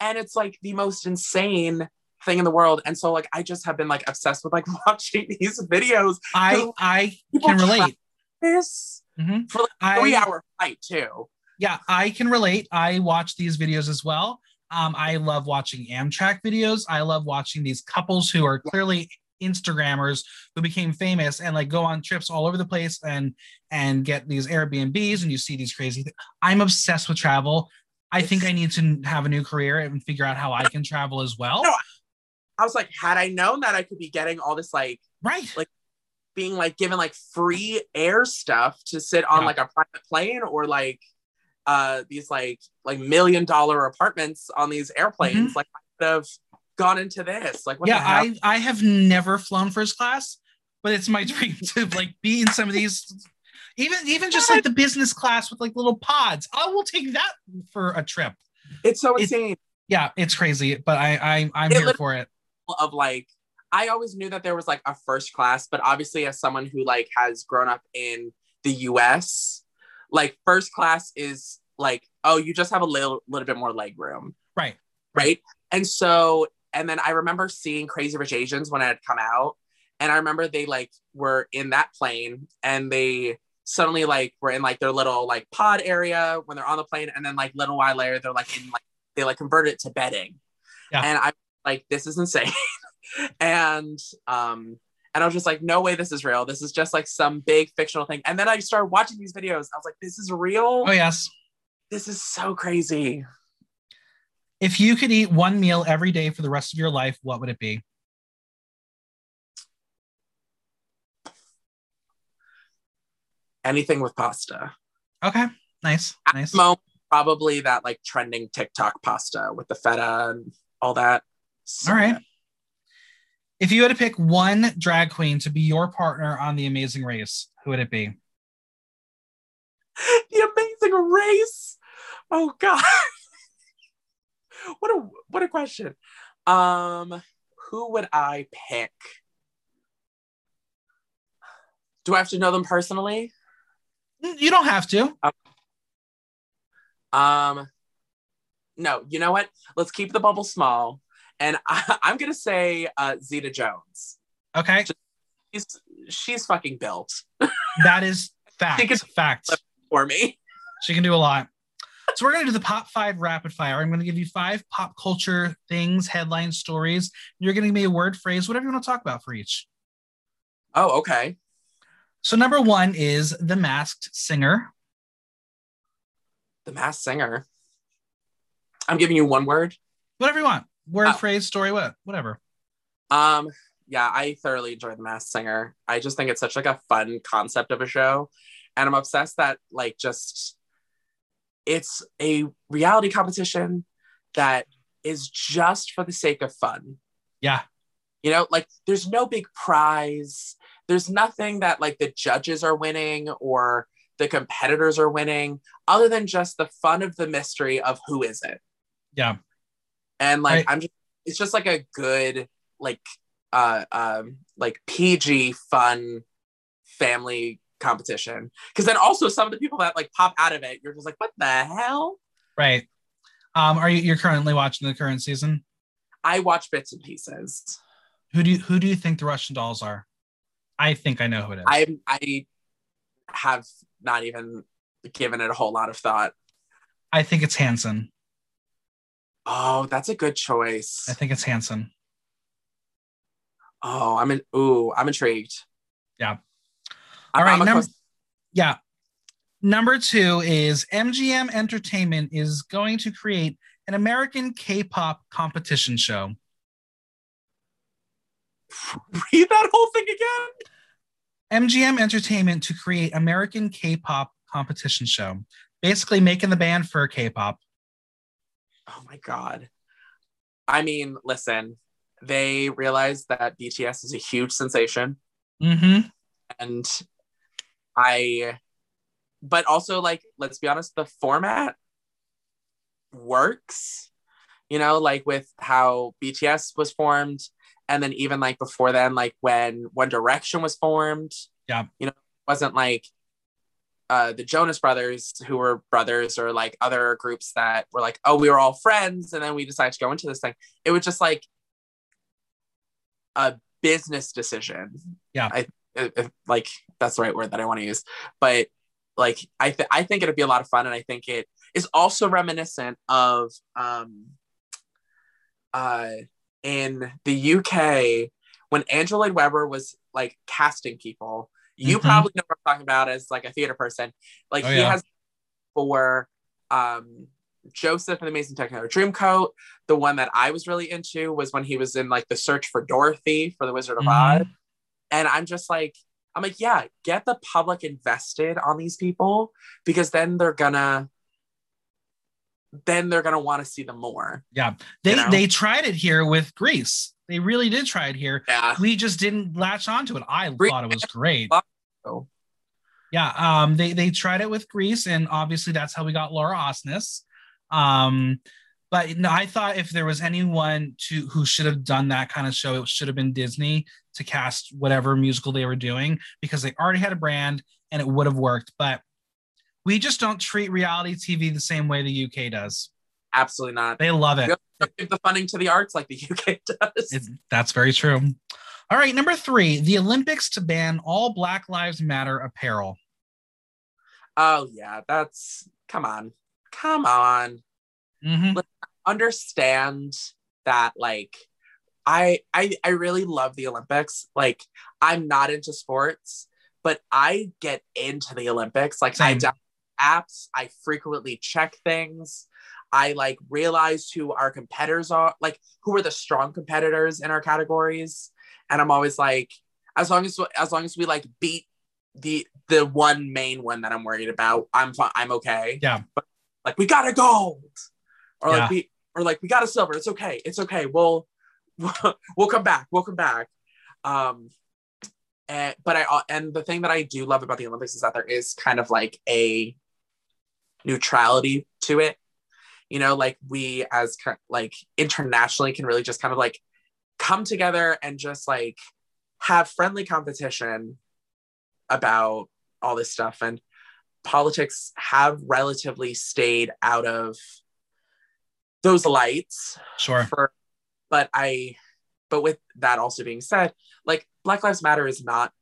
and it's like the most insane thing in the world and so like i just have been like obsessed with like watching these videos I I can relate. this Mhm. for like three I hour flight too yeah, I can relate. I watch these videos as well. Um, I love watching Amtrak videos. I love watching these couples who are clearly Instagrammers who became famous and like go on trips all over the place and and get these Airbnbs and you see these crazy. I'm obsessed with travel. I think I need to have a new career and figure out how I can travel as well. No, i was like had i known that i could be getting all this like Right. like, being like given like free air stuff to sit on Yeah. like a private plane or like uh these like like million dollar apartments on these airplanes like i could have gone into this like what Mm-hmm. yeah? I I have never flown first class, but it's my dream to like be in some of these even even just like the business class with like little pods. I will take that for a trip. it's so insane Yeah, it's crazy, but I I I'm It here for it. of like I always knew that there was like a first class, but obviously as someone who like has grown up in the US, like first class is like, oh, you just have a little little bit more leg room. Right. Right. And so and then I remember seeing Crazy Rich Asians when it had come out. And I remember they like were in that plane and they suddenly like were in like their little like pod area when they're on the plane and then like little while later they're like in like they like converted it to bedding. Yeah. And I like this is insane. and um and I was just like, no way this is real. This is just like some big fictional thing. And then I started watching these videos. I was like, this is real. Oh yes. This is so crazy. If you could eat one meal every day for the rest of your life, what would it be? Anything with pasta. Okay. Nice. Nice. Mo- probably that like trending TikTok pasta with the feta and all that. So All right. If you had to pick one drag queen to be your partner on The Amazing Race, who would it be? The amazing race. Oh god. what a what a question. Um who would I pick? Do I have to know them personally? You don't have to. Um, no, you know what? Let's keep the bubble small. And I, I'm gonna say uh, Zeta Jones. Okay. She's she's fucking built That is fact. Think it's- fact. for me. She can do a lot. So we're going to do the pop five rapid fire. I'm going to give you five pop culture things, headline stories. You're going to give me a word, phrase, whatever you want to talk about for each. Oh, okay. So number one is the masked singer. The Masked Singer. I'm giving you one word. Whatever you want. Word, Oh. phrase, story, what, whatever. Um, yeah, I thoroughly enjoy The Masked Singer. I just think it's such like a fun concept of a show, and I'm obsessed that like just it's a reality competition that is just for the sake of fun. Yeah. You know, like there's no big prize. There's nothing that like the judges are winning or the competitors are winning, other than just the fun of the mystery of who is it. Yeah. And like Right. I'm just it's just like a good like uh um like PG fun family competition. Cause then also some of the people that like pop out of it, you're just like, what the hell? Right. Um, are you you're currently watching the current season? I watch bits and pieces. Who do you who do you think the Russian dolls are? I think I know who it is. I I have not even given it a whole lot of thought. I think it's Hanson. Oh, that's a good choice. I think it's Hanson. Oh, I'm in. Ooh, I'm intrigued. Yeah. All right, number- close- Yeah. Number two is MGM Entertainment is going to create an American K-pop competition show. read that whole thing again. MGM Entertainment to create American K-pop competition show. Basically making the band for K-pop. Oh my god. I mean, listen, they realized that BTS is a huge sensation, Mm-hmm. and I, but also like, let's be honest, the format works. You know, like with how BTS was formed, and then even like before then, like when One Direction was formed. Yeah. You know, it wasn't like uh, the Jonas Brothers, who were brothers, or like other groups that were like, oh, we were all friends, and then we decided to go into this thing. It was just like a business decision. Yeah. I if, if- like that's the right word that I want to use, but like I th- I think it'd be a lot of fun, and I think it is also reminiscent of um uh in the UK when Andrew Lloyd Webber was like casting people. You Mhm. probably know what I'm talking about as like a theater person. Like Oh, he yeah. has for um Joseph and the Amazing Technicolor Dreamcoat. The one that I was really into was when he was in like the search for Dorothy for the Wizard of Mhm. Oz. And I'm just like, I'm like, yeah, get the public invested on these people because then they're gonna then they're gonna want to see them more. Yeah. They You know? they tried it here with Grease. They really did try it here. Yeah. We just didn't latch onto it. I Grease- thought it was great. So, Yeah, um, they they tried it with Grease, and obviously that's how we got Laura Osnes. Um, but no, I thought if there was anyone to who should have done that kind of show, it should have been Disney to cast whatever musical they were doing because they already had a brand and it would have worked. But we just don't treat reality TV the same way the UK does. absolutely not. They love it. Don't give the funding to the arts like the UK does. It- that's very true. All right, number three, the Olympics to ban all Black Lives Matter apparel. oh yeah, that's come on. Come on. Mhm. understand that like I I I really love the Olympics. Like I'm not into sports, but I get into the Olympics. Like I download apps, I frequently check things. I like realize who our competitors are, like who are the strong competitors in our categories. And I'm always like, as long as as long as we like beat the the one main one that I'm worried about, I'm fine. I'm okay. Yeah. But like we got a gold, or Yeah. like we or like we got a silver. It's okay. It's okay. We'll we'll come back. We'll come back. Um, and but I and the thing that I do love about the Olympics is that there is kind of like a neutrality to it. You know, like we as like internationally can really just kind of like come together and just like have friendly competition about all this stuff and politics have relatively stayed out of those lights Sure. for but i but with that also being said like black lives matter is not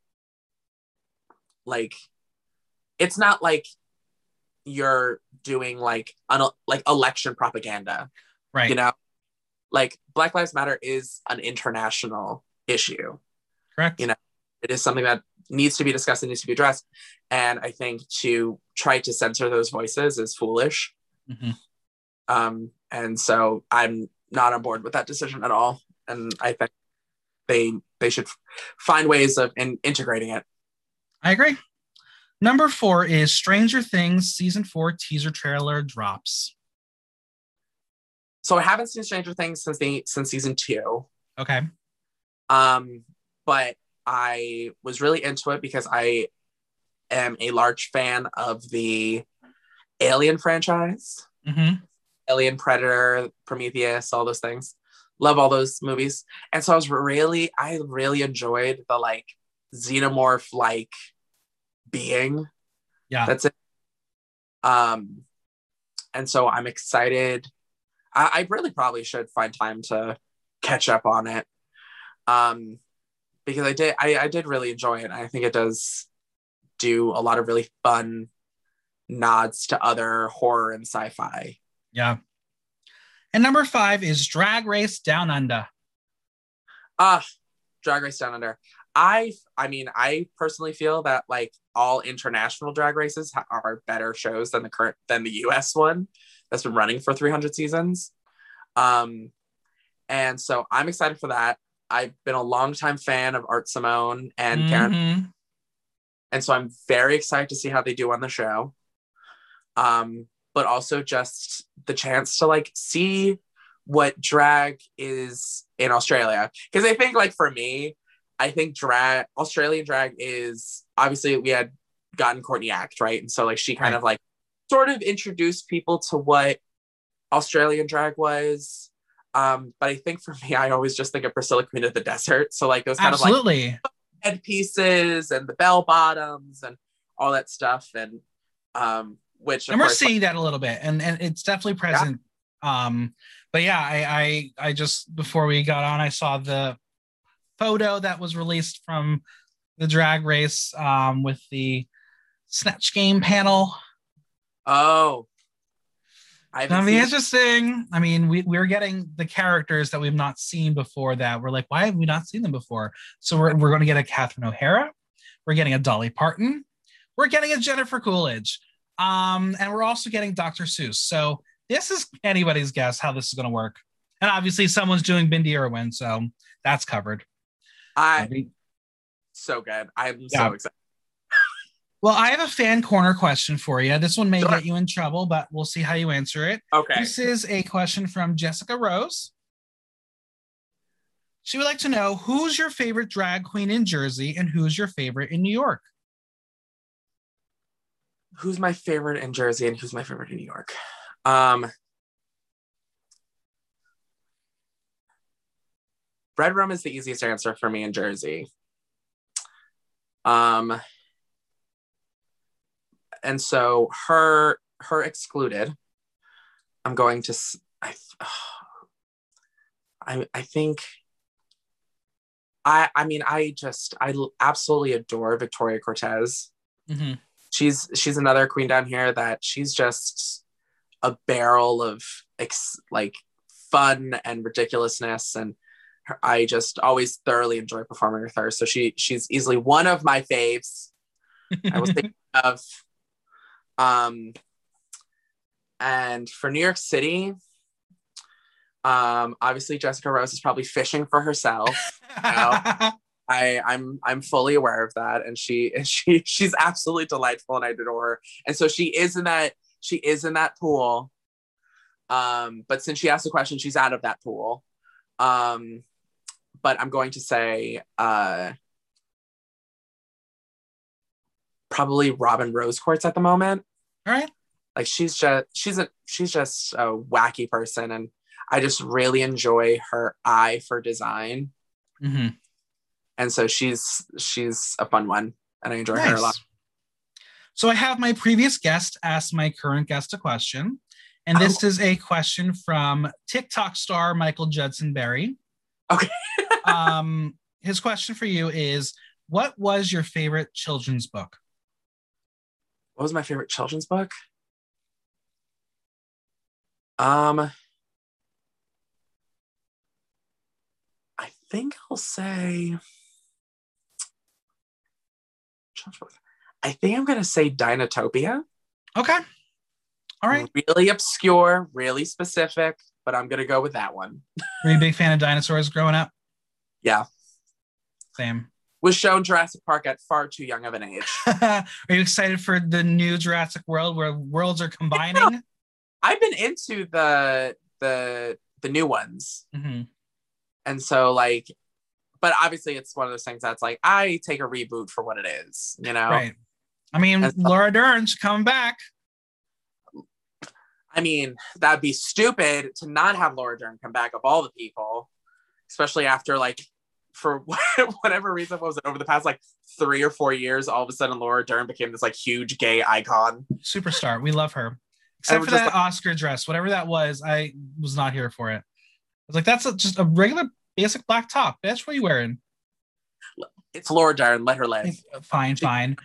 like it's not like you're doing like an like election propaganda Right. you know like black lives matter is an international issue Correct. you know, it is something that needs to be discussed and needs to be addressed and i think to try to censor those voices is foolish Mhm. um, and so I'm not on board with that decision at all. And I think they they should find ways of in, integrating it. I agree. Number four is Stranger Things season four teaser trailer drops. So I haven't seen Stranger Things since the since season two, Okay. um, but I was really into it because I am a large fan of the Alien franchise, hmm Alien, Predator, Prometheus, all those things. Love all those movies, and so I was really I really enjoyed the like xenomorph like being Yeah. that's it um and so i'm excited I, I really probably should find time to catch up on it. Um because i did I, I did really enjoy it. I think it does do a lot of really fun nods to other horror and sci-fi. Yeah. And number five is Drag Race Down Under. ah drag race down under. I i mean i personally feel that like all international drag races ha- are better shows than the current than the us one that's been running for 300 seasons. Um and so i'm excited for that. I've been a longtime fan of art simone and karen. Mhm. and so i'm very excited to see how they do on the show. Um but also just the chance to like see what drag is in australia. Because i think like for me i think drag australian drag is obviously we had gotten courtney act right? And so like she kind Right. of like sort of introduced people to what australian drag was. Um but i think for me i always just think of priscilla queen of the desert. So like those kind of like Absolutely. headpieces and the bell bottoms and all that stuff. And um which and we're course, seeing that a little bit. And and it's definitely present. Um but yeah I, I i just before we got on i saw the photo that was released from the drag race um with the snatch game panel oh I That'll be seen- interesting. I mean, we, we're getting the characters that we've not seen before that we're like, why have we not seen them before? So we're, we're going to get a Catherine O'Hara. We're getting a Dolly Parton. We're getting a Jennifer Coolidge. Um, and we're also getting Dr. Seuss. So this is anybody's guess how this is going to work. And obviously, someone's doing Bindi Irwin. So that's covered. I so good I'm Yeah. so excited Well, I have a fan corner question for you. This one may Sure. get you in trouble, but we'll see how you answer it. okay This is a question from Jessica Rose. She would like to know who's your favorite drag queen in Jersey and who's your favorite in New York? who's my favorite in jersey and who's my favorite in new york um red rum is the easiest answer for me in jersey um and so her her excluded i'm going to I. I think i i mean i just I absolutely adore victoria cortez Mm-hmm. she's she's another queen down here that she's just a barrel of ex- like fun and ridiculousness and her- I just always thoroughly enjoy performing with her. So she she's easily one of my faves. I was thinking of um and for New York City, um obviously Jessica Rose is probably fishing for herself. I I'm I'm fully aware of that and she and she she's absolutely delightful and I adore her. And so she is in that she is in that pool. Um but since she asked the question she's out of that pool. Um but I'm going to say uh probably Robin Rose Quartz at the moment. All right. Like she's just she's a she's just a wacky person and I just really enjoy her eye for design. hmm And so she's she's a fun one and I enjoy her a lot. So I have my previous guest ask my current guest a question. And this is a question from TikTok star Michael Judson Berry. Okay. um, his question for you is What was your favorite children's book? What was my favorite children's book? Um I think I'll say children's book. I think I'm gonna say Dinotopia. Okay. All right. Really obscure, really specific, but I'm gonna go with that one. Were you a big fan of dinosaurs growing up? Yeah. Same. Was shown Jurassic Park at far too young of an age. Are you excited for the new Jurassic World where worlds are combining? I've been into the the the new ones. Mhm. And so like but obviously it's one of those things that's like I take a reboot for what it is, you know. Right. I mean, That's- Laura Dern's coming back. I mean, that'd be stupid to not have Laura Dern come back of all the people, especially after like for whatever reason what was it over the past like three or four years, all of a sudden Laura Dern became this like huge gay icon. Superstar. We love her. Except for that Oscar dress, whatever that was, I was not here for it. I was like, that's a, just a regular basic black top. That's what you wearing. It's Laura Dern, let her live. Fine, fine.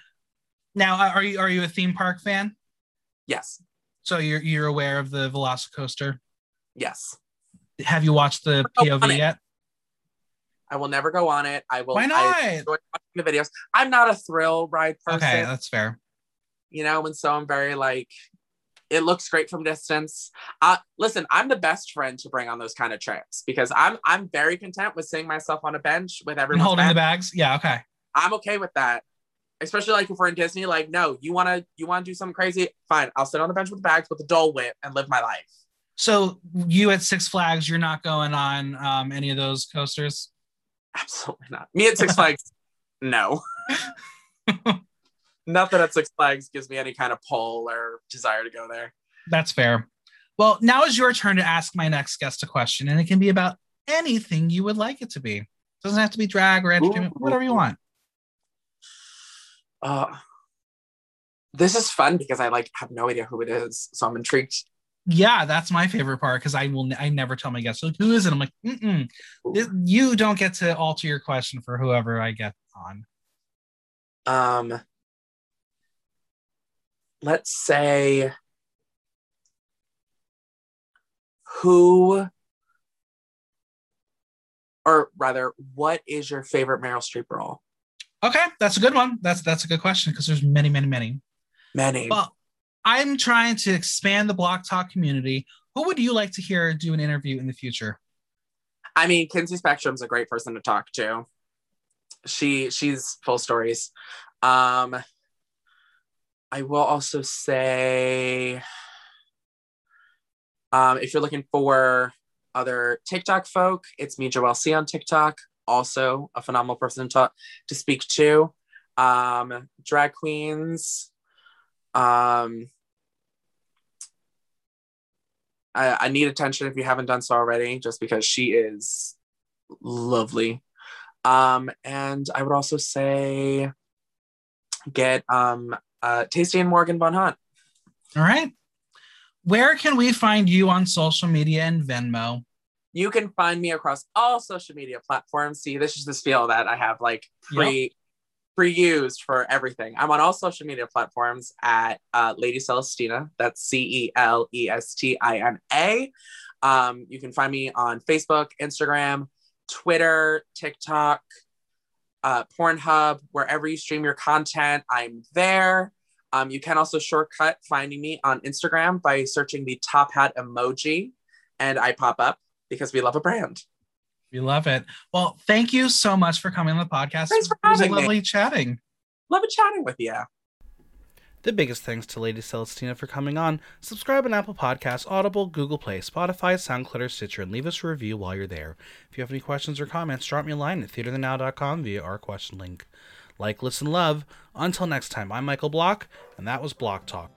Now, uh, are you are you a theme park fan? Yes, So you're you're aware of the Velocicoaster? yes. Have you watched the Oh, POV it. yet? I will never go on it. I will. Why I not? enjoy watching the videos. I'm not a thrill ride person. Okay, that's fair. you know, and so I'm very like, it looks great from distance. Uh, listen, I'm the best friend to bring on those kind of trips because I'm I'm very content with sitting myself on a bench with everyone holding the bags. Yeah, okay. I'm okay with that. Especially like if we're in Disney, like no, you want to you want to do something crazy, fine. I'll sit on the bench with the bags with the Dole Whip and live my life. So you at Six Flags, you're not going on um, any of those coasters. Absolutely not. Me at Six Flags, no. Nothing at Six Flags gives me any kind of pull or desire to go there. That's fair. Well, now is your turn to ask my next guest a question, and it can be about anything you would like it to be. It doesn't have to be drag or entertainment, Ooh. whatever you want. Uh, this is fun because I like have no idea who it is, so I'm intrigued. Yeah, that's my favorite part because I will. I never tell my guests like, who is it. I'm like, Mm-mm. You don't get to alter your question for whoever I get on. Um, let's say who, or rather, what is your favorite Meryl Streep role? Okay, that's a good one. That's that's a good question because there's many, many, many. Many. Well, I'm trying to expand the Block Talk community. Who would you like to hear do an interview in the future? I mean, Kinsey Spectrum's a great person to talk to. She she's full stories. Um, I will also say, um, if you're looking for other TikTok folk, it's me, Joelle C on TikTok. Also, a phenomenal person to talk to speak to. Um, drag queens. Um, I, I need attention if you haven't done so already, just because she is lovely. Um, and I would also say get um uh Tasty and Morgan Von Hunt. All right. Where can we find you on social media and Venmo? You can find me across all social media platforms. See, this is this feel that I have like pre pre-used for everything. I'm on all social media platforms at uh, Lady Celestina. That's C E L E S T I N A. Um, you can find me on Facebook, Instagram, Twitter, TikTok, uh, Pornhub, wherever you stream your content, I'm there. Um, you can also shortcut finding me on Instagram by searching the top hat emoji, and I pop up because we love a brand. We love it. Well, thank you so much for coming on the podcast. Thanks for it was lovely me. chatting. Love chatting with you. The biggest thanks to Lady Celestina for coming on. Subscribe on Apple Podcasts, Audible, Google Play, Spotify, SoundCloud, or Stitcher, and leave us a review while you're there. If you have any questions or comments, drop me a line at theaterthenow.com via our question link. Like, listen, love. Until next time, I'm Michael Block, and that was Block Talk.